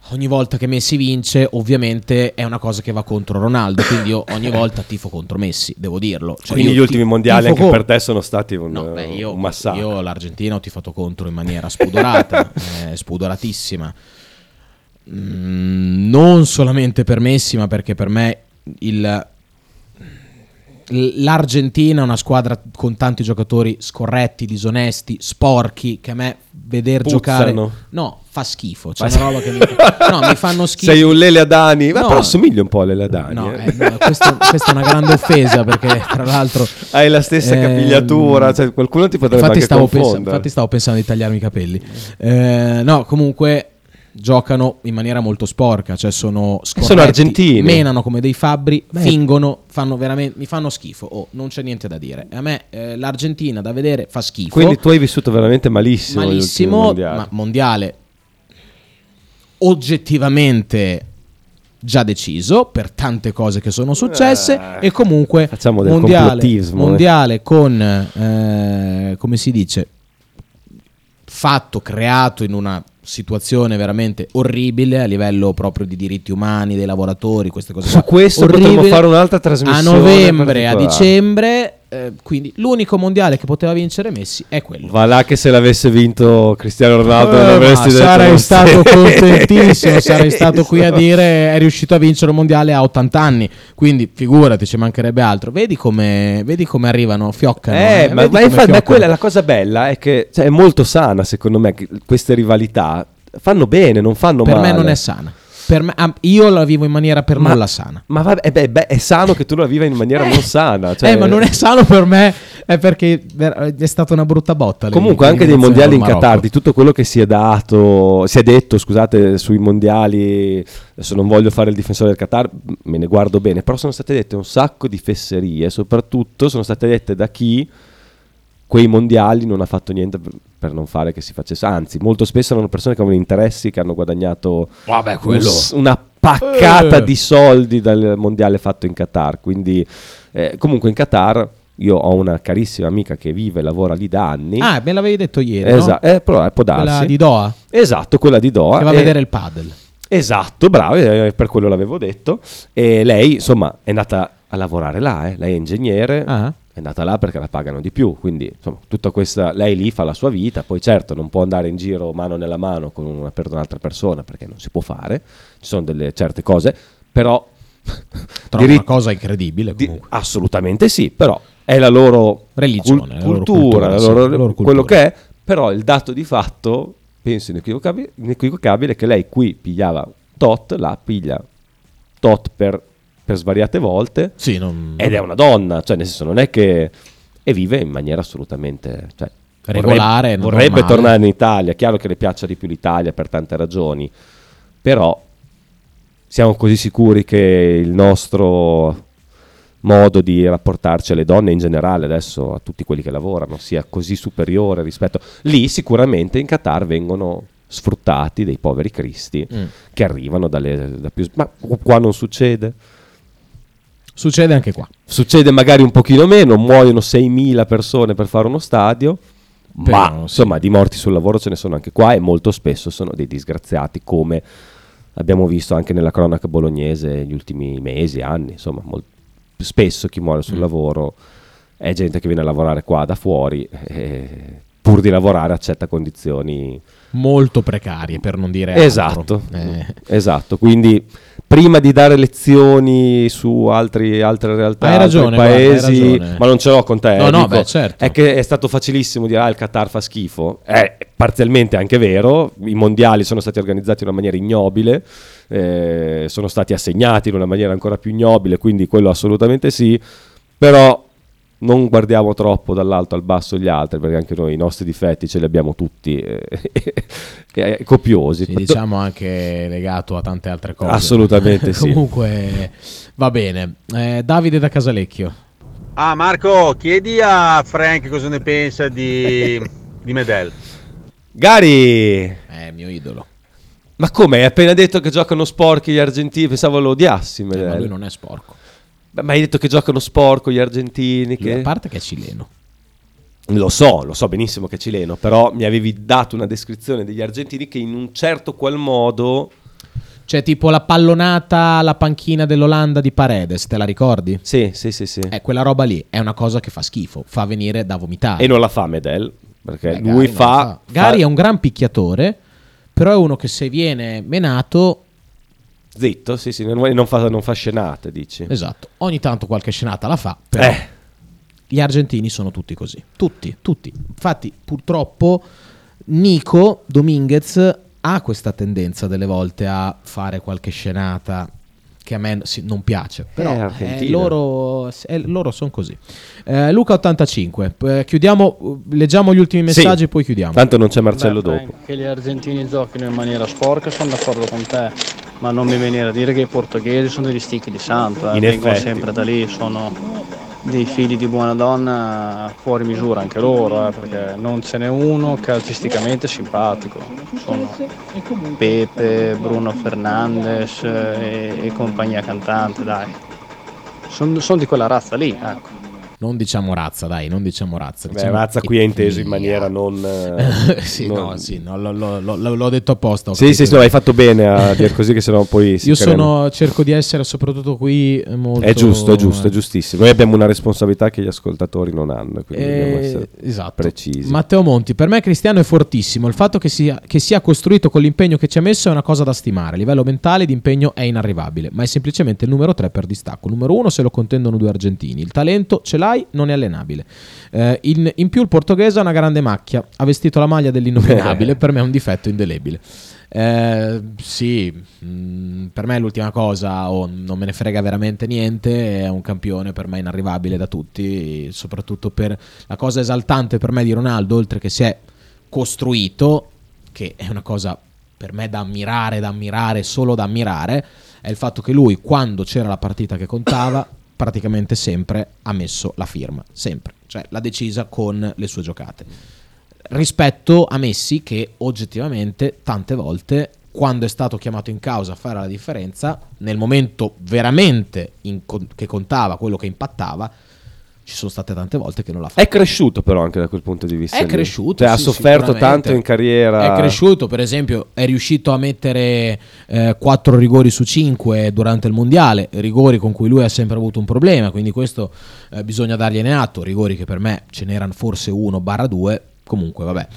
ogni volta che Messi vince, ovviamente è una cosa che va contro Ronaldo. Quindi io ogni volta tifo contro Messi, devo dirlo. Cioè, Quindi gli ultimi ti- mondiali anche co- per te sono stati un, No, beh, io, un massacro. io l'Argentina ho tifato contro in maniera spudorata, [LAUGHS] eh, spudoratissima. Mm, non solamente per Messi, ma perché per me il- l'Argentina è una squadra con tanti giocatori scorretti, disonesti, sporchi, che a me veder Puzzano. giocare... No, fa schifo. C'è una roba che mi, [LAUGHS] no, mi fanno schifo. Sei un Lele Adani, ma No. però assomigli un po' a Lele Adani. No, eh. eh, no, questo- questa è una grande offesa perché tra l'altro Hai la stessa ehm, capigliatura, cioè qualcuno ti potrebbe infatti anche stavo, confondere. infatti stavo pensando di tagliarmi i capelli. Eh, no, comunque giocano in maniera molto sporca, cioè sono scorretti, Sono argentini. menano come dei fabbri, Beh. fingono, fanno veramente, mi fanno schifo. Oh, non c'è niente da dire. A me eh, l'Argentina da vedere fa schifo. Quindi tu hai vissuto veramente malissimo. malissimo, mondiali. ma mondiale oggettivamente già deciso per tante cose che sono successe Eh, e comunque facciamo del mondiale, eh. mondiale con eh, come si dice fatto creato in una situazione veramente orribile a livello proprio di diritti umani dei lavoratori queste cose Su qua. questo potremmo Orribile. fare un'altra trasmissione a novembre a dicembre eh, quindi l'unico mondiale che poteva vincere Messi è quello Va là che se l'avesse vinto Cristiano Ronaldo eh, avresti ma detto sarei stato [LAUGHS] contentissimo, sarei stato qui a dire è riuscito a vincere un mondiale a 80 anni, quindi figurati, ci mancherebbe altro. Vedi come, vedi come arrivano, fioccano. Eh, eh, ma, ma infatti, ma quella la cosa bella è che cioè, è molto sana secondo me queste rivalità fanno bene, non fanno per male. me non è sana. Per me- io la vivo in maniera per nulla sana. Ma vabbè, eh beh, beh, è sano che tu la viva in maniera non [LAUGHS] sana. Cioè, eh, ma non è sano per me, è perché è stata una brutta botta. Comunque anche dei mondiali in Qatar, Qatar di tutto quello che si è dato, si è detto, scusate, sui mondiali, adesso non voglio fare il difensore del Qatar, me ne guardo bene, però sono state dette un sacco di fesserie, soprattutto sono state dette da chi quei mondiali non ha fatto niente per, non fare che si facesse, anzi molto spesso erano persone che avevano interessi, che hanno guadagnato Vabbè, una paccata Eh. di soldi dal mondiale fatto in Qatar, quindi eh, comunque in Qatar... Io ho una carissima amica che vive e lavora lì da anni. Ah, me l'avevi detto ieri, Esa- no? eh, però, eh, può darsi. Quella di Doha? Esatto, quella di Doha. Che va a vedere il padel. Esatto, bravo, eh, per quello l'avevo detto. E lei, insomma, è andata a lavorare là, eh. lei è ingegnere, Ah. È andata là perché la pagano di più, quindi insomma, tutta questa, lei lì fa la sua vita, poi certo non può andare in giro mano nella mano con una, per un'altra persona perché non si può fare, ci sono delle certe cose, però... [LAUGHS] Trovo diritti- una cosa incredibile di- assolutamente sì, però è la loro Religione, cul- la loro cultura, cultura, la sì, loro- la loro quello cultura. che è, però il dato di fatto, penso inequivocabile, inequivocabile, è che lei qui pigliava tot, là piglia tot per, per svariate volte, Sì, non- ed è una donna, cioè nel senso non è che... e vive in maniera assolutamente... Cioè, Regolare, vorrebbe, vorrebbe tornare in Italia, chiaro che le piaccia di più l'Italia per tante ragioni, però siamo così sicuri che il nostro modo di rapportarci alle donne in generale adesso a tutti quelli che lavorano sia così superiore rispetto lì sicuramente in Qatar vengono sfruttati dei poveri cristi Mm. che arrivano dalle da più ma qua non succede Succede anche qua. succede magari un pochino meno muoiono 6.000 persone per fare uno stadio Però, ma sì. insomma di morti sul lavoro ce ne sono anche qua e molto spesso sono dei disgraziati come abbiamo visto anche nella cronaca bolognese negli ultimi mesi, anni, insomma, mol- spesso chi muore Mm. sul lavoro è gente che viene a lavorare qua da fuori e pur di lavorare accetta condizioni Molto precarie, per non dire altro. Esatto, Eh. esatto. Quindi prima di dare lezioni su altri, altre realtà, Hai ragione, altri guarda, paesi, ragione. ma non ce l'ho con te. No, eh, no, dico, beh, certo. È che è stato facilissimo dire ah il Qatar fa schifo. È parzialmente anche vero, i mondiali sono stati organizzati in una maniera ignobile, eh, sono stati assegnati in una maniera ancora più ignobile, quindi quello assolutamente sì, però non guardiamo troppo dall'alto al basso gli altri, perché anche noi i nostri difetti ce li abbiamo tutti eh, [LAUGHS] eh, copiosi. Sì, diciamo anche legato a tante altre cose. Assolutamente [LAUGHS] sì. Comunque va bene. Eh, Davide da Casalecchio. Ah Marco, chiedi a Frank cosa ne pensa di, di Medel. Gary! È il mio idolo. Ma come? Hai appena detto che giocano sporchi gli argentini? Pensavo lo odiassi. Eh, ma Medel. lui non è sporco. Beh, ma hai detto che giocano sporco gli argentini. Che... A parte che è cileno. Lo so, lo so benissimo che è cileno, però mi avevi dato una descrizione degli argentini che in un certo qual modo Cioè, tipo la pallonata alla panchina dell'Olanda di Paredes, te la ricordi? Sì, sì, sì, sì. Eh, quella roba lì è una cosa che fa schifo, fa venire da vomitare. E non la fa Medel, perché Eh, lui Gary fa... fa. Gary fa- è un gran picchiatore, però è uno che se viene menato Zitto, sì, sì, non, fa, non fa scenate, dici. Esatto, ogni tanto qualche scenata la fa, però Eh. gli argentini sono tutti così, tutti, tutti. Infatti purtroppo Nico Dominguez ha questa tendenza delle volte a fare qualche scenata che a me sì, non piace, però Eh, eh, loro, eh, loro sono così. Eh, Luca 85, eh, chiudiamo, leggiamo gli ultimi Sì. messaggi e poi chiudiamo. Tanto non c'è Marcello Beh, dopo. Che gli argentini giochino in maniera sporca sono d'accordo con te, ma non mi venire a dire che i portoghesi sono degli sticchi di santo, eh. Vengono sempre da lì, sono dei figli di buona donna fuori misura anche loro, eh, perché non ce n'è uno calcisticamente simpatico. Sono Pepe, Bruno Fernandes eh, e, e compagnia cantante, dai. Sono di quella razza lì, ecco. Non diciamo razza, dai, non diciamo razza. Beh, diciamo razza qui è inteso in maniera non... eh, [LAUGHS] sì, non- no, sì, no, lo- lo- lo- l'ho detto apposta. Sì, sì, sì, no, hai fatto bene a dire così che sennò poi Io sono, cerco di essere soprattutto qui eh, molto... È giusto, è giusto, è giustissimo. Noi abbiamo una responsabilità che gli ascoltatori non hanno, quindi dobbiamo Eh, essere esatto. precisi. Matteo Monti, per me Cristiano è fortissimo. Il fatto che sia, che sia costruito con l'impegno che ci ha messo è una cosa da stimare. A livello mentale di impegno è inarrivabile, ma è semplicemente il numero 3 per distacco. Il numero 1 se lo contendono due argentini. Il talento ce l'hai, non è allenabile. Eh, in, in più il portoghese ha una grande macchia. Ha vestito la maglia dell'innominabile. [LAUGHS] per me è un difetto indelebile. Eh, sì, mm, per me è l'ultima cosa, o non me ne frega veramente niente, è un campione per me inarrivabile da tutti, soprattutto per la cosa esaltante per me di Ronaldo, oltre che si è costruito, che è una cosa per me da ammirare, da ammirare, solo da ammirare, è il fatto che lui quando c'era la partita che contava, praticamente sempre ha messo la firma, sempre, cioè l'ha decisa con le sue giocate. Rispetto a Messi che oggettivamente tante volte quando è stato chiamato in causa a fare la differenza nel momento veramente con- che contava quello che impattava ci sono state tante volte che non l'ha fatto È cresciuto però anche da quel punto di vista. è lì. cresciuto Cioè, ha sì, sofferto sicuramente. tanto in carriera. è cresciuto per esempio è riuscito a mettere 4 rigori su 5 durante il mondiale rigori con cui lui ha sempre avuto un problema quindi questo eh, bisogna dargliene atto rigori che per me ce n'erano forse 1 barra 2 comunque vabbè.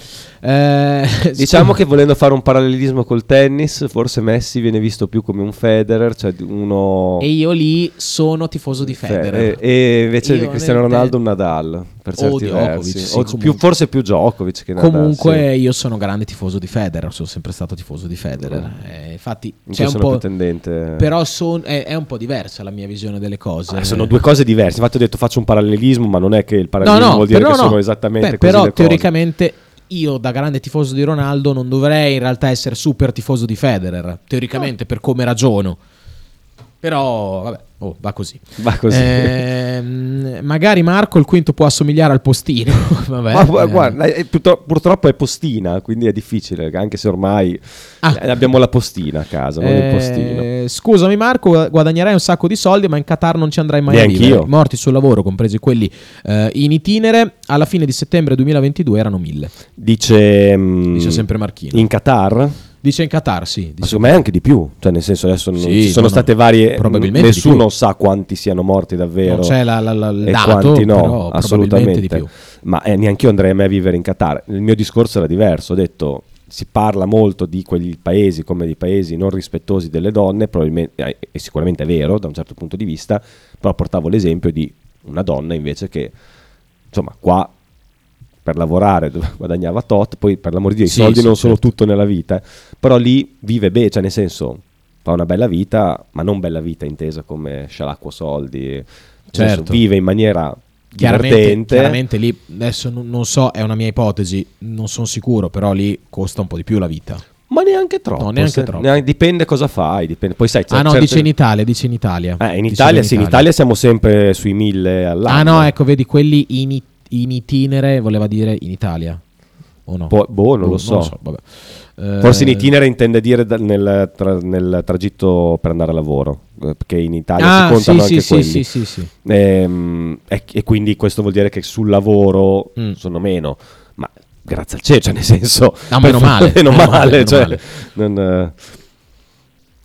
Eh, [LAUGHS] Diciamo che volendo fare un parallelismo col tennis, forse Messi viene visto più come un Federer, cioè uno... E io lì sono tifoso di Federer. E, e invece Io di Cristiano Ronaldo un Nadal, per O certi Djokovic, versi. sì, O più- forse più Djokovic che Nadal. Comunque sì. io sono grande tifoso di Federer, sono sempre stato tifoso di Federer. Eh, infatti Anche c'è un po'... tendente- Però son- è, è un po' diversa la mia visione delle cose. Ah, sono due cose diverse. Infatti ho detto faccio un parallelismo, ma non è che il parallelismo vuol dire che no. sono esattamente Beh, così Però teoricamente io da grande tifoso di Ronaldo non dovrei in realtà essere super tifoso di Federer, teoricamente per come ragiono. Però vabbè, oh, va così. Va così. Ehm, magari Marco il quinto può assomigliare al postino. [LAUGHS] [LAUGHS] vabbè, Ma eh. guarda, è- purtro- purtroppo è postina, quindi è difficile, anche se ormai eh, abbiamo la postina a casa, non il Ah. Eh, postino. Scusami Marco, gu- guadagnerai un sacco di soldi, ma in Qatar non ci andrai mai a Neanch'io. vivere. Morti sul lavoro, compresi quelli eh, in itinere, alla fine di settembre 2022 erano mille. Dice, mm, Dice sempre Marchino. In Qatar? Dice in Qatar, sì. Ma secondo me anche di più, cioè nel senso adesso non- Sì, ci sono no, state varie, probabilmente nessuno sa quanti siano morti davvero Non c'è la- la- la- il e dato, quanti no, assolutamente. probabilmente di più. Ma eh, neanche io andrei mai a vivere in Qatar. Il mio discorso era diverso, ho detto si parla molto di quegli paesi come di paesi non rispettosi delle donne, probabilmente, eh, e sicuramente è vero da un certo punto di vista, però portavo l'esempio di una donna invece che insomma qua per lavorare dove guadagnava tot, poi per l'amor di Dio i Sì, soldi sì, non sono certo. tutto nella vita, eh. però lì vive bene, cioè nel senso fa una bella vita, ma non bella vita intesa come scialacquo soldi, nel senso, Certo. vive in maniera Chiaramente, chiaramente lì, adesso non, non so, è una mia ipotesi, non sono sicuro, però lì costa un po' di più la vita. Ma neanche troppo. No, neanche se- troppo. neanche- dipende cosa fai. Dipende. Poi sai, Ah no, certe- dice in Italia, dice in Italia. Eh, in Dice Italia, in sì, in Italia siamo sempre sui mille all'anno. Ah no, ecco, vedi, quelli in, i- in itinere voleva dire in Italia. O no? Po- boh, non lo so. vabbè. Eh, Forse in itinere intende dire da- nel, tra- nel tragitto per andare a lavoro, eh, perché in Italia Ah, si contano sì, anche sì, quelli. sì, sì, sì. Ehm, e, e quindi questo vuol dire che sul lavoro Mm. sono meno, ma grazie al cielo, cioè nel senso... No, meno male, meno meno male, male, meno cioè, male. non,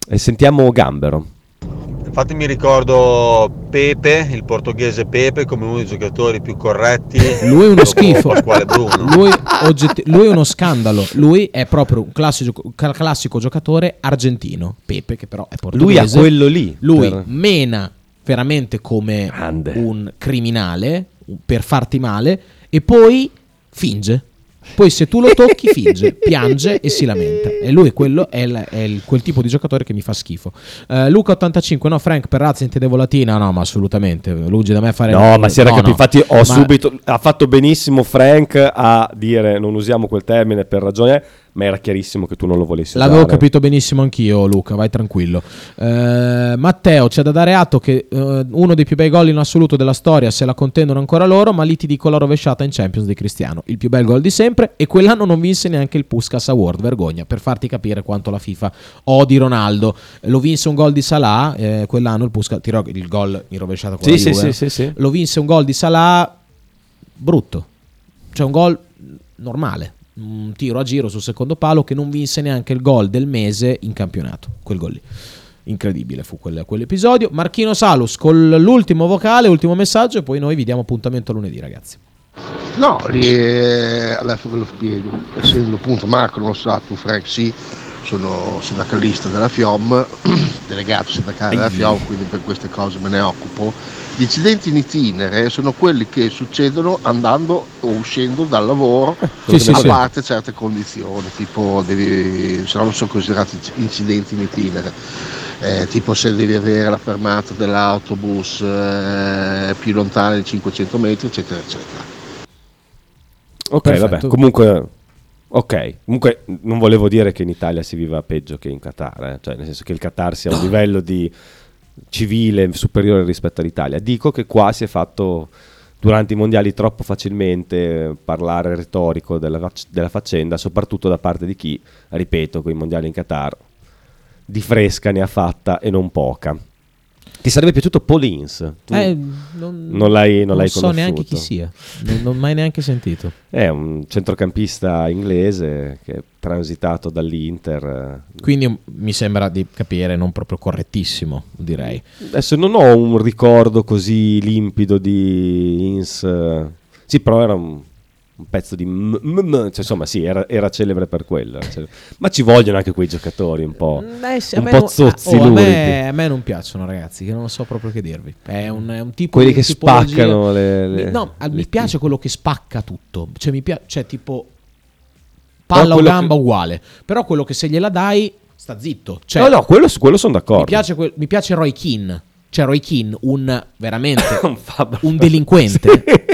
E sentiamo Gambero. Infatti mi ricordo Pepe, il portoghese Pepe, come uno dei giocatori più corretti. Lui è uno schifo. Lui, oggetti- lui è uno scandalo. Lui è proprio un classico, classico giocatore argentino. Pepe, che però è portoghese. Lui ha quello lì, Lui per- mena veramente come un criminale per farti male e poi finge. Poi se tu lo tocchi finge, [LAUGHS] piange e si lamenta. E lui quello è, il- è il- quel tipo di giocatore che mi fa schifo. Eh, Luca 85, no Frank per razza in volatina, no ma assolutamente. Lungi da me fare... No, ma si era no, capito. no. Infatti, ho Ma- subito. Ha fatto benissimo Frank a dire non usiamo quel termine per ragione, ma era chiarissimo che tu non lo volessi L'avevo usare. capito benissimo anch'io, Luca, vai tranquillo. Eh, Matteo, c'è da dare atto che eh, uno dei più bei gol in assoluto della storia se la contendono ancora loro, ma lì ti dico la rovesciata in Champions di Cristiano. Il più bel gol di sempre e quell'anno non vinse neanche il Puskas Award, vergogna, per farti capire quanto la FIFA odi Ronaldo. Lo vinse un gol di Salah, eh, quell'anno il Puskas, tirò il gol in rovesciata con Sì, la sì, Juve. sì, sì, sì. Lo vinse un gol di Salah brutto. Cioè un gol normale, un tiro a giro sul secondo palo che non vinse neanche il gol del mese in campionato, quel gol lì. Incredibile fu quel- quell'episodio. Marchino Salus con l'ultimo vocale, ultimo messaggio e poi noi vi diamo appuntamento lunedì ragazzi. No, lì eh, adesso ve lo spiego. Essendo appunto Marco, non lo sa, tu Frank sì, sono sindacalista della FIOM, [CLEARS THROAT] delegato sindacale della FIOM, quindi per queste cose me ne occupo. Gli incidenti in itinere sono quelli che succedono andando o uscendo dal lavoro, Sì, sì, a sì. parte certe condizioni, tipo devi, se no non sono considerati incidenti in itinere. Eh, tipo se devi avere la fermata dell'autobus eh, più lontana di 500 metri, eccetera, eccetera. Ok, Perfetto. vabbè. Comunque, ok. Comunque, non volevo dire che in Italia si viva peggio che in Qatar, eh. cioè nel senso che il Qatar sia a un livello di civile superiore rispetto all'Italia. Dico che qua si è fatto durante i mondiali troppo facilmente parlare retorico della, della faccenda, soprattutto da parte di chi, ripeto, con i mondiali in Qatar di fresca ne ha fatta e non poca. Ti sarebbe piaciuto Paulins? Eh, non, l'hai, non l'hai so neanche chi sia, non, non ho mai neanche sentito. È un centrocampista inglese che è transitato dall'Inter. eh. Quindi mi sembra di capire non proprio correttissimo, direi. Adesso non ho un ricordo così limpido di Ins. eh. Sì, però era un, un pezzo di... m- m- cioè, insomma, sì, era, era celebre per quello. celebre. Ma ci vogliono anche quei giocatori un po', Eh sì, un po' non- zozzi oh, a, me, a me non piacciono ragazzi, che non so proprio che dirvi. È un, è un tipo Quelli che spaccano le- le- Mi- no, a- mi le- piace quello che spacca tutto. Cioè, mi piace, cioè tipo palla o gamba che- uguale. Però quello che se gliela dai sta zitto. Cioè, no, no, quello, quello sono d'accordo. mi piace, mi piace Roy Keane. Cioè, Roy Keane, un veramente [COUGHS] Un un delinquente. [LAUGHS]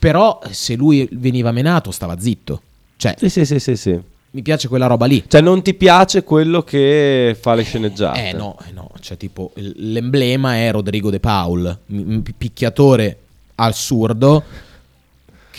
Però se lui veniva menato, stava zitto. Cioè, Sì, sì, sì, sì, sì. mi piace quella roba lì. Cioè, non ti piace quello che fa le sceneggiate? Eh no, eh no, cioè tipo l'emblema è Rodrigo De Paul, un picchiatore assurdo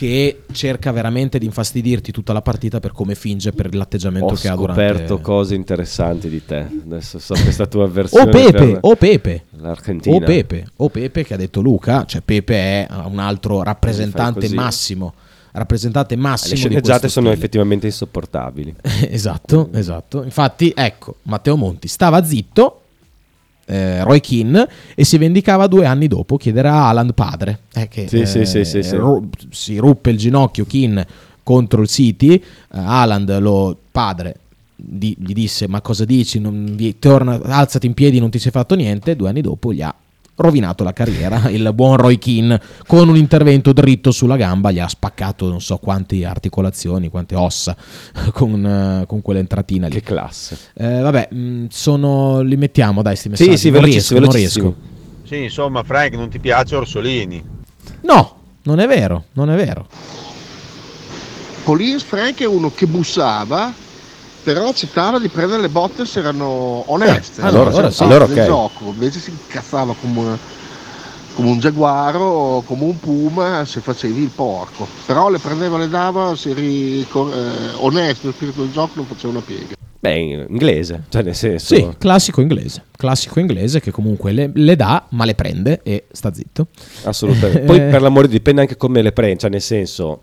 che cerca veramente di infastidirti tutta la partita per come finge per l'atteggiamento Ho che ha scoperto durante cose interessanti di te. Adesso so questa tua [LAUGHS] versione. O Pepe, o Pepe. L'Argentina. O Pepe, o Pepe che ha detto Luca, cioè Pepe è un altro rappresentante massimo, rappresentante massimo Le sceneggiate sono stile. effettivamente insopportabili. [LAUGHS] esatto, esatto. Infatti, ecco, Matteo Monti stava zitto, eh, Roy Keane, e si vendicava due anni dopo, chiederà a Haaland padre. eh, che, Sì, sì, sì, sì, sì. ru- si ruppe il ginocchio Keane contro il City, eh, Haaland, lo padre, di- gli disse ma cosa dici, Non vi- torna, alzati in piedi, non ti sei fatto niente, due anni dopo gli ha rovinato la carriera [LAUGHS] il buon Roy Keane con un intervento dritto sulla gamba gli ha spaccato non so quante articolazioni quante ossa [LAUGHS] con, eh, con quell'entratina lì. Che classe. Eh, vabbè mh, sono li mettiamo dai sti messaggi. sì, non velocissimi, riesco, non riesco. Sì, insomma, Frank, non ti piace Orsolini? no non è vero non è vero. Paulins Frank è uno che bussava, però accettava di prendere le botte se erano oneste. Eh, allora- allora era sì. allora del ok. gioco. Invece si incazzava come, una- come un giaguaro, come un puma se facevi il porco. Però le prendeva, le dava, se eri eh, onesto nel spirito del gioco non faceva una piega. Beh, in inglese, cioè nel senso... sì classico inglese classico inglese che comunque le, le dà ma le prende e sta zitto Assolutamente. Poi [LAUGHS] Eh, per l'amore dipende anche come le prendi, cioè nel senso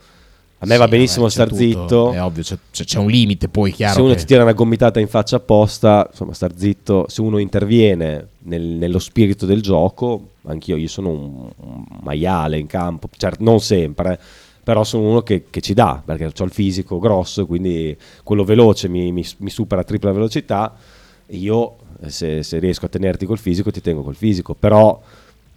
A me va Sì, benissimo vabbè, star tutto, zitto. È ovvio, c'è, c'è- un limite, poi chiaro. se uno che- ti tira una gomitata in faccia apposta, insomma, star zitto. Se uno interviene nel- nello spirito del gioco, anch'io, io sono un, un maiale in campo, certo, non sempre, però sono uno che, che ci dà, perché ho il fisico grosso, quindi quello veloce mi, mi- mi supera a tripla velocità. Io, se, se riesco a tenerti col fisico, ti tengo col fisico, però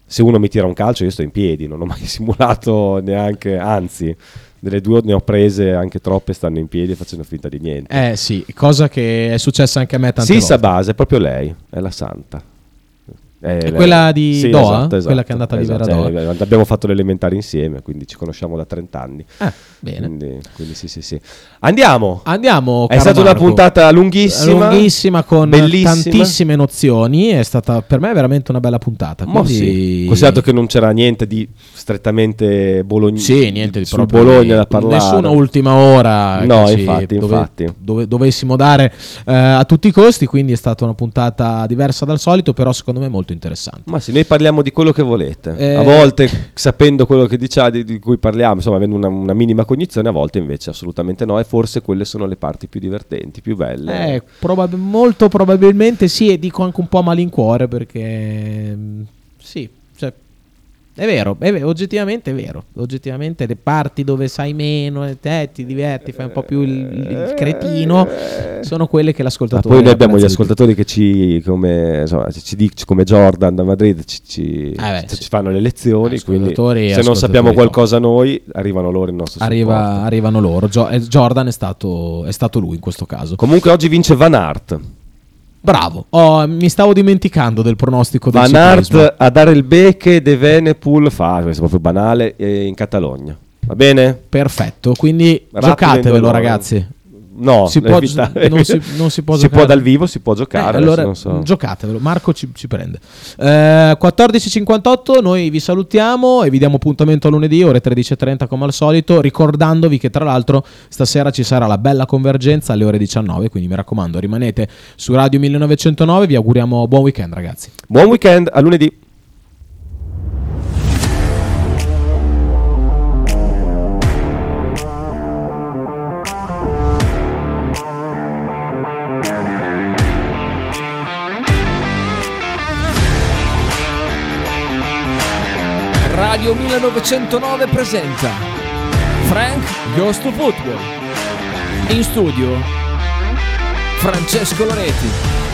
se uno mi tira un calcio io sto in piedi, non ho mai [LAUGHS] simulato neanche, anzi, delle due ne ho prese anche troppe, stanno in piedi e facendo finta di niente. Eh sì, cosa che è successa anche a me tante Sissa volte. Base, è proprio lei, è la santa. Lei. quella di Sì, Doha? esatto, esatto, Quella che è andata a vivere a esatto. Doha? Eh, abbiamo fatto l'elementare insieme, quindi ci conosciamo da 30 anni. Ah, bene. Quindi, quindi sì, sì, sì. Andiamo. Andiamo. È stata una Marco. puntata lunghissima. lunghissima con bellissima. tantissime nozioni. È stata per me veramente una bella puntata. Ma quindi- sì, considerato che non c'era niente di strettamente bologna Sì, niente di proprio Bologna da parlare. Nessuna ultima ora. No, infatti, dove- infatti. dove- dovessimo dare eh, a tutti i costi. Quindi è stata una puntata diversa dal solito, però secondo me molto interessante. Ma sì, noi parliamo di quello che volete. Eh. A volte sapendo quello che diciamo, di, cui parliamo, insomma, avendo una, una minima cognizione, a volte invece assolutamente no. E forse quelle sono le parti più divertenti, più belle. Eh, probab- molto probabilmente sì, e dico anche un po' a malincuore perché mm, sì, è vero, è vero, oggettivamente è vero. Oggettivamente le parti dove sai meno e te ti diverti, fai un po' più il, il cretino, sono quelle che Ma l'ascoltatore poi noi abbiamo gli ascoltatori che ci, come, insomma, ci, ci dic- come Jordan da Madrid, ci, ci- Eh beh, ci sì. fanno le lezioni. Quindi se non sappiamo qualcosa noi, arrivano loro il nostro Arriva- arrivano loro. Gio- eh, Jordan è stato, è stato lui in questo caso. Comunque oggi vince Van Aert. Bravo. Oh, mi stavo dimenticando del pronostico del Van. Aert a dare il becche De Venepool fa, questo è proprio banale, eh, in Catalogna. Va bene? Perfetto, quindi Rapidi giocatevelo ragazzi. No, si può, non, si, non si [LAUGHS] può Si giocare. può dal vivo, si può giocare, Eh, allora so. giocatevelo. Marco ci, ci prende. Eh, 14.58, noi vi salutiamo e vi diamo appuntamento a lunedì, ore 13.30 come al solito, ricordandovi che tra l'altro stasera ci sarà la bella convergenza alle ore 19, quindi mi raccomando rimanete su Radio 1909, vi auguriamo buon weekend ragazzi. Buon weekend, a lunedì. Radio 1909 presenta Frank Goes to Football. In studio Francesco Loreti.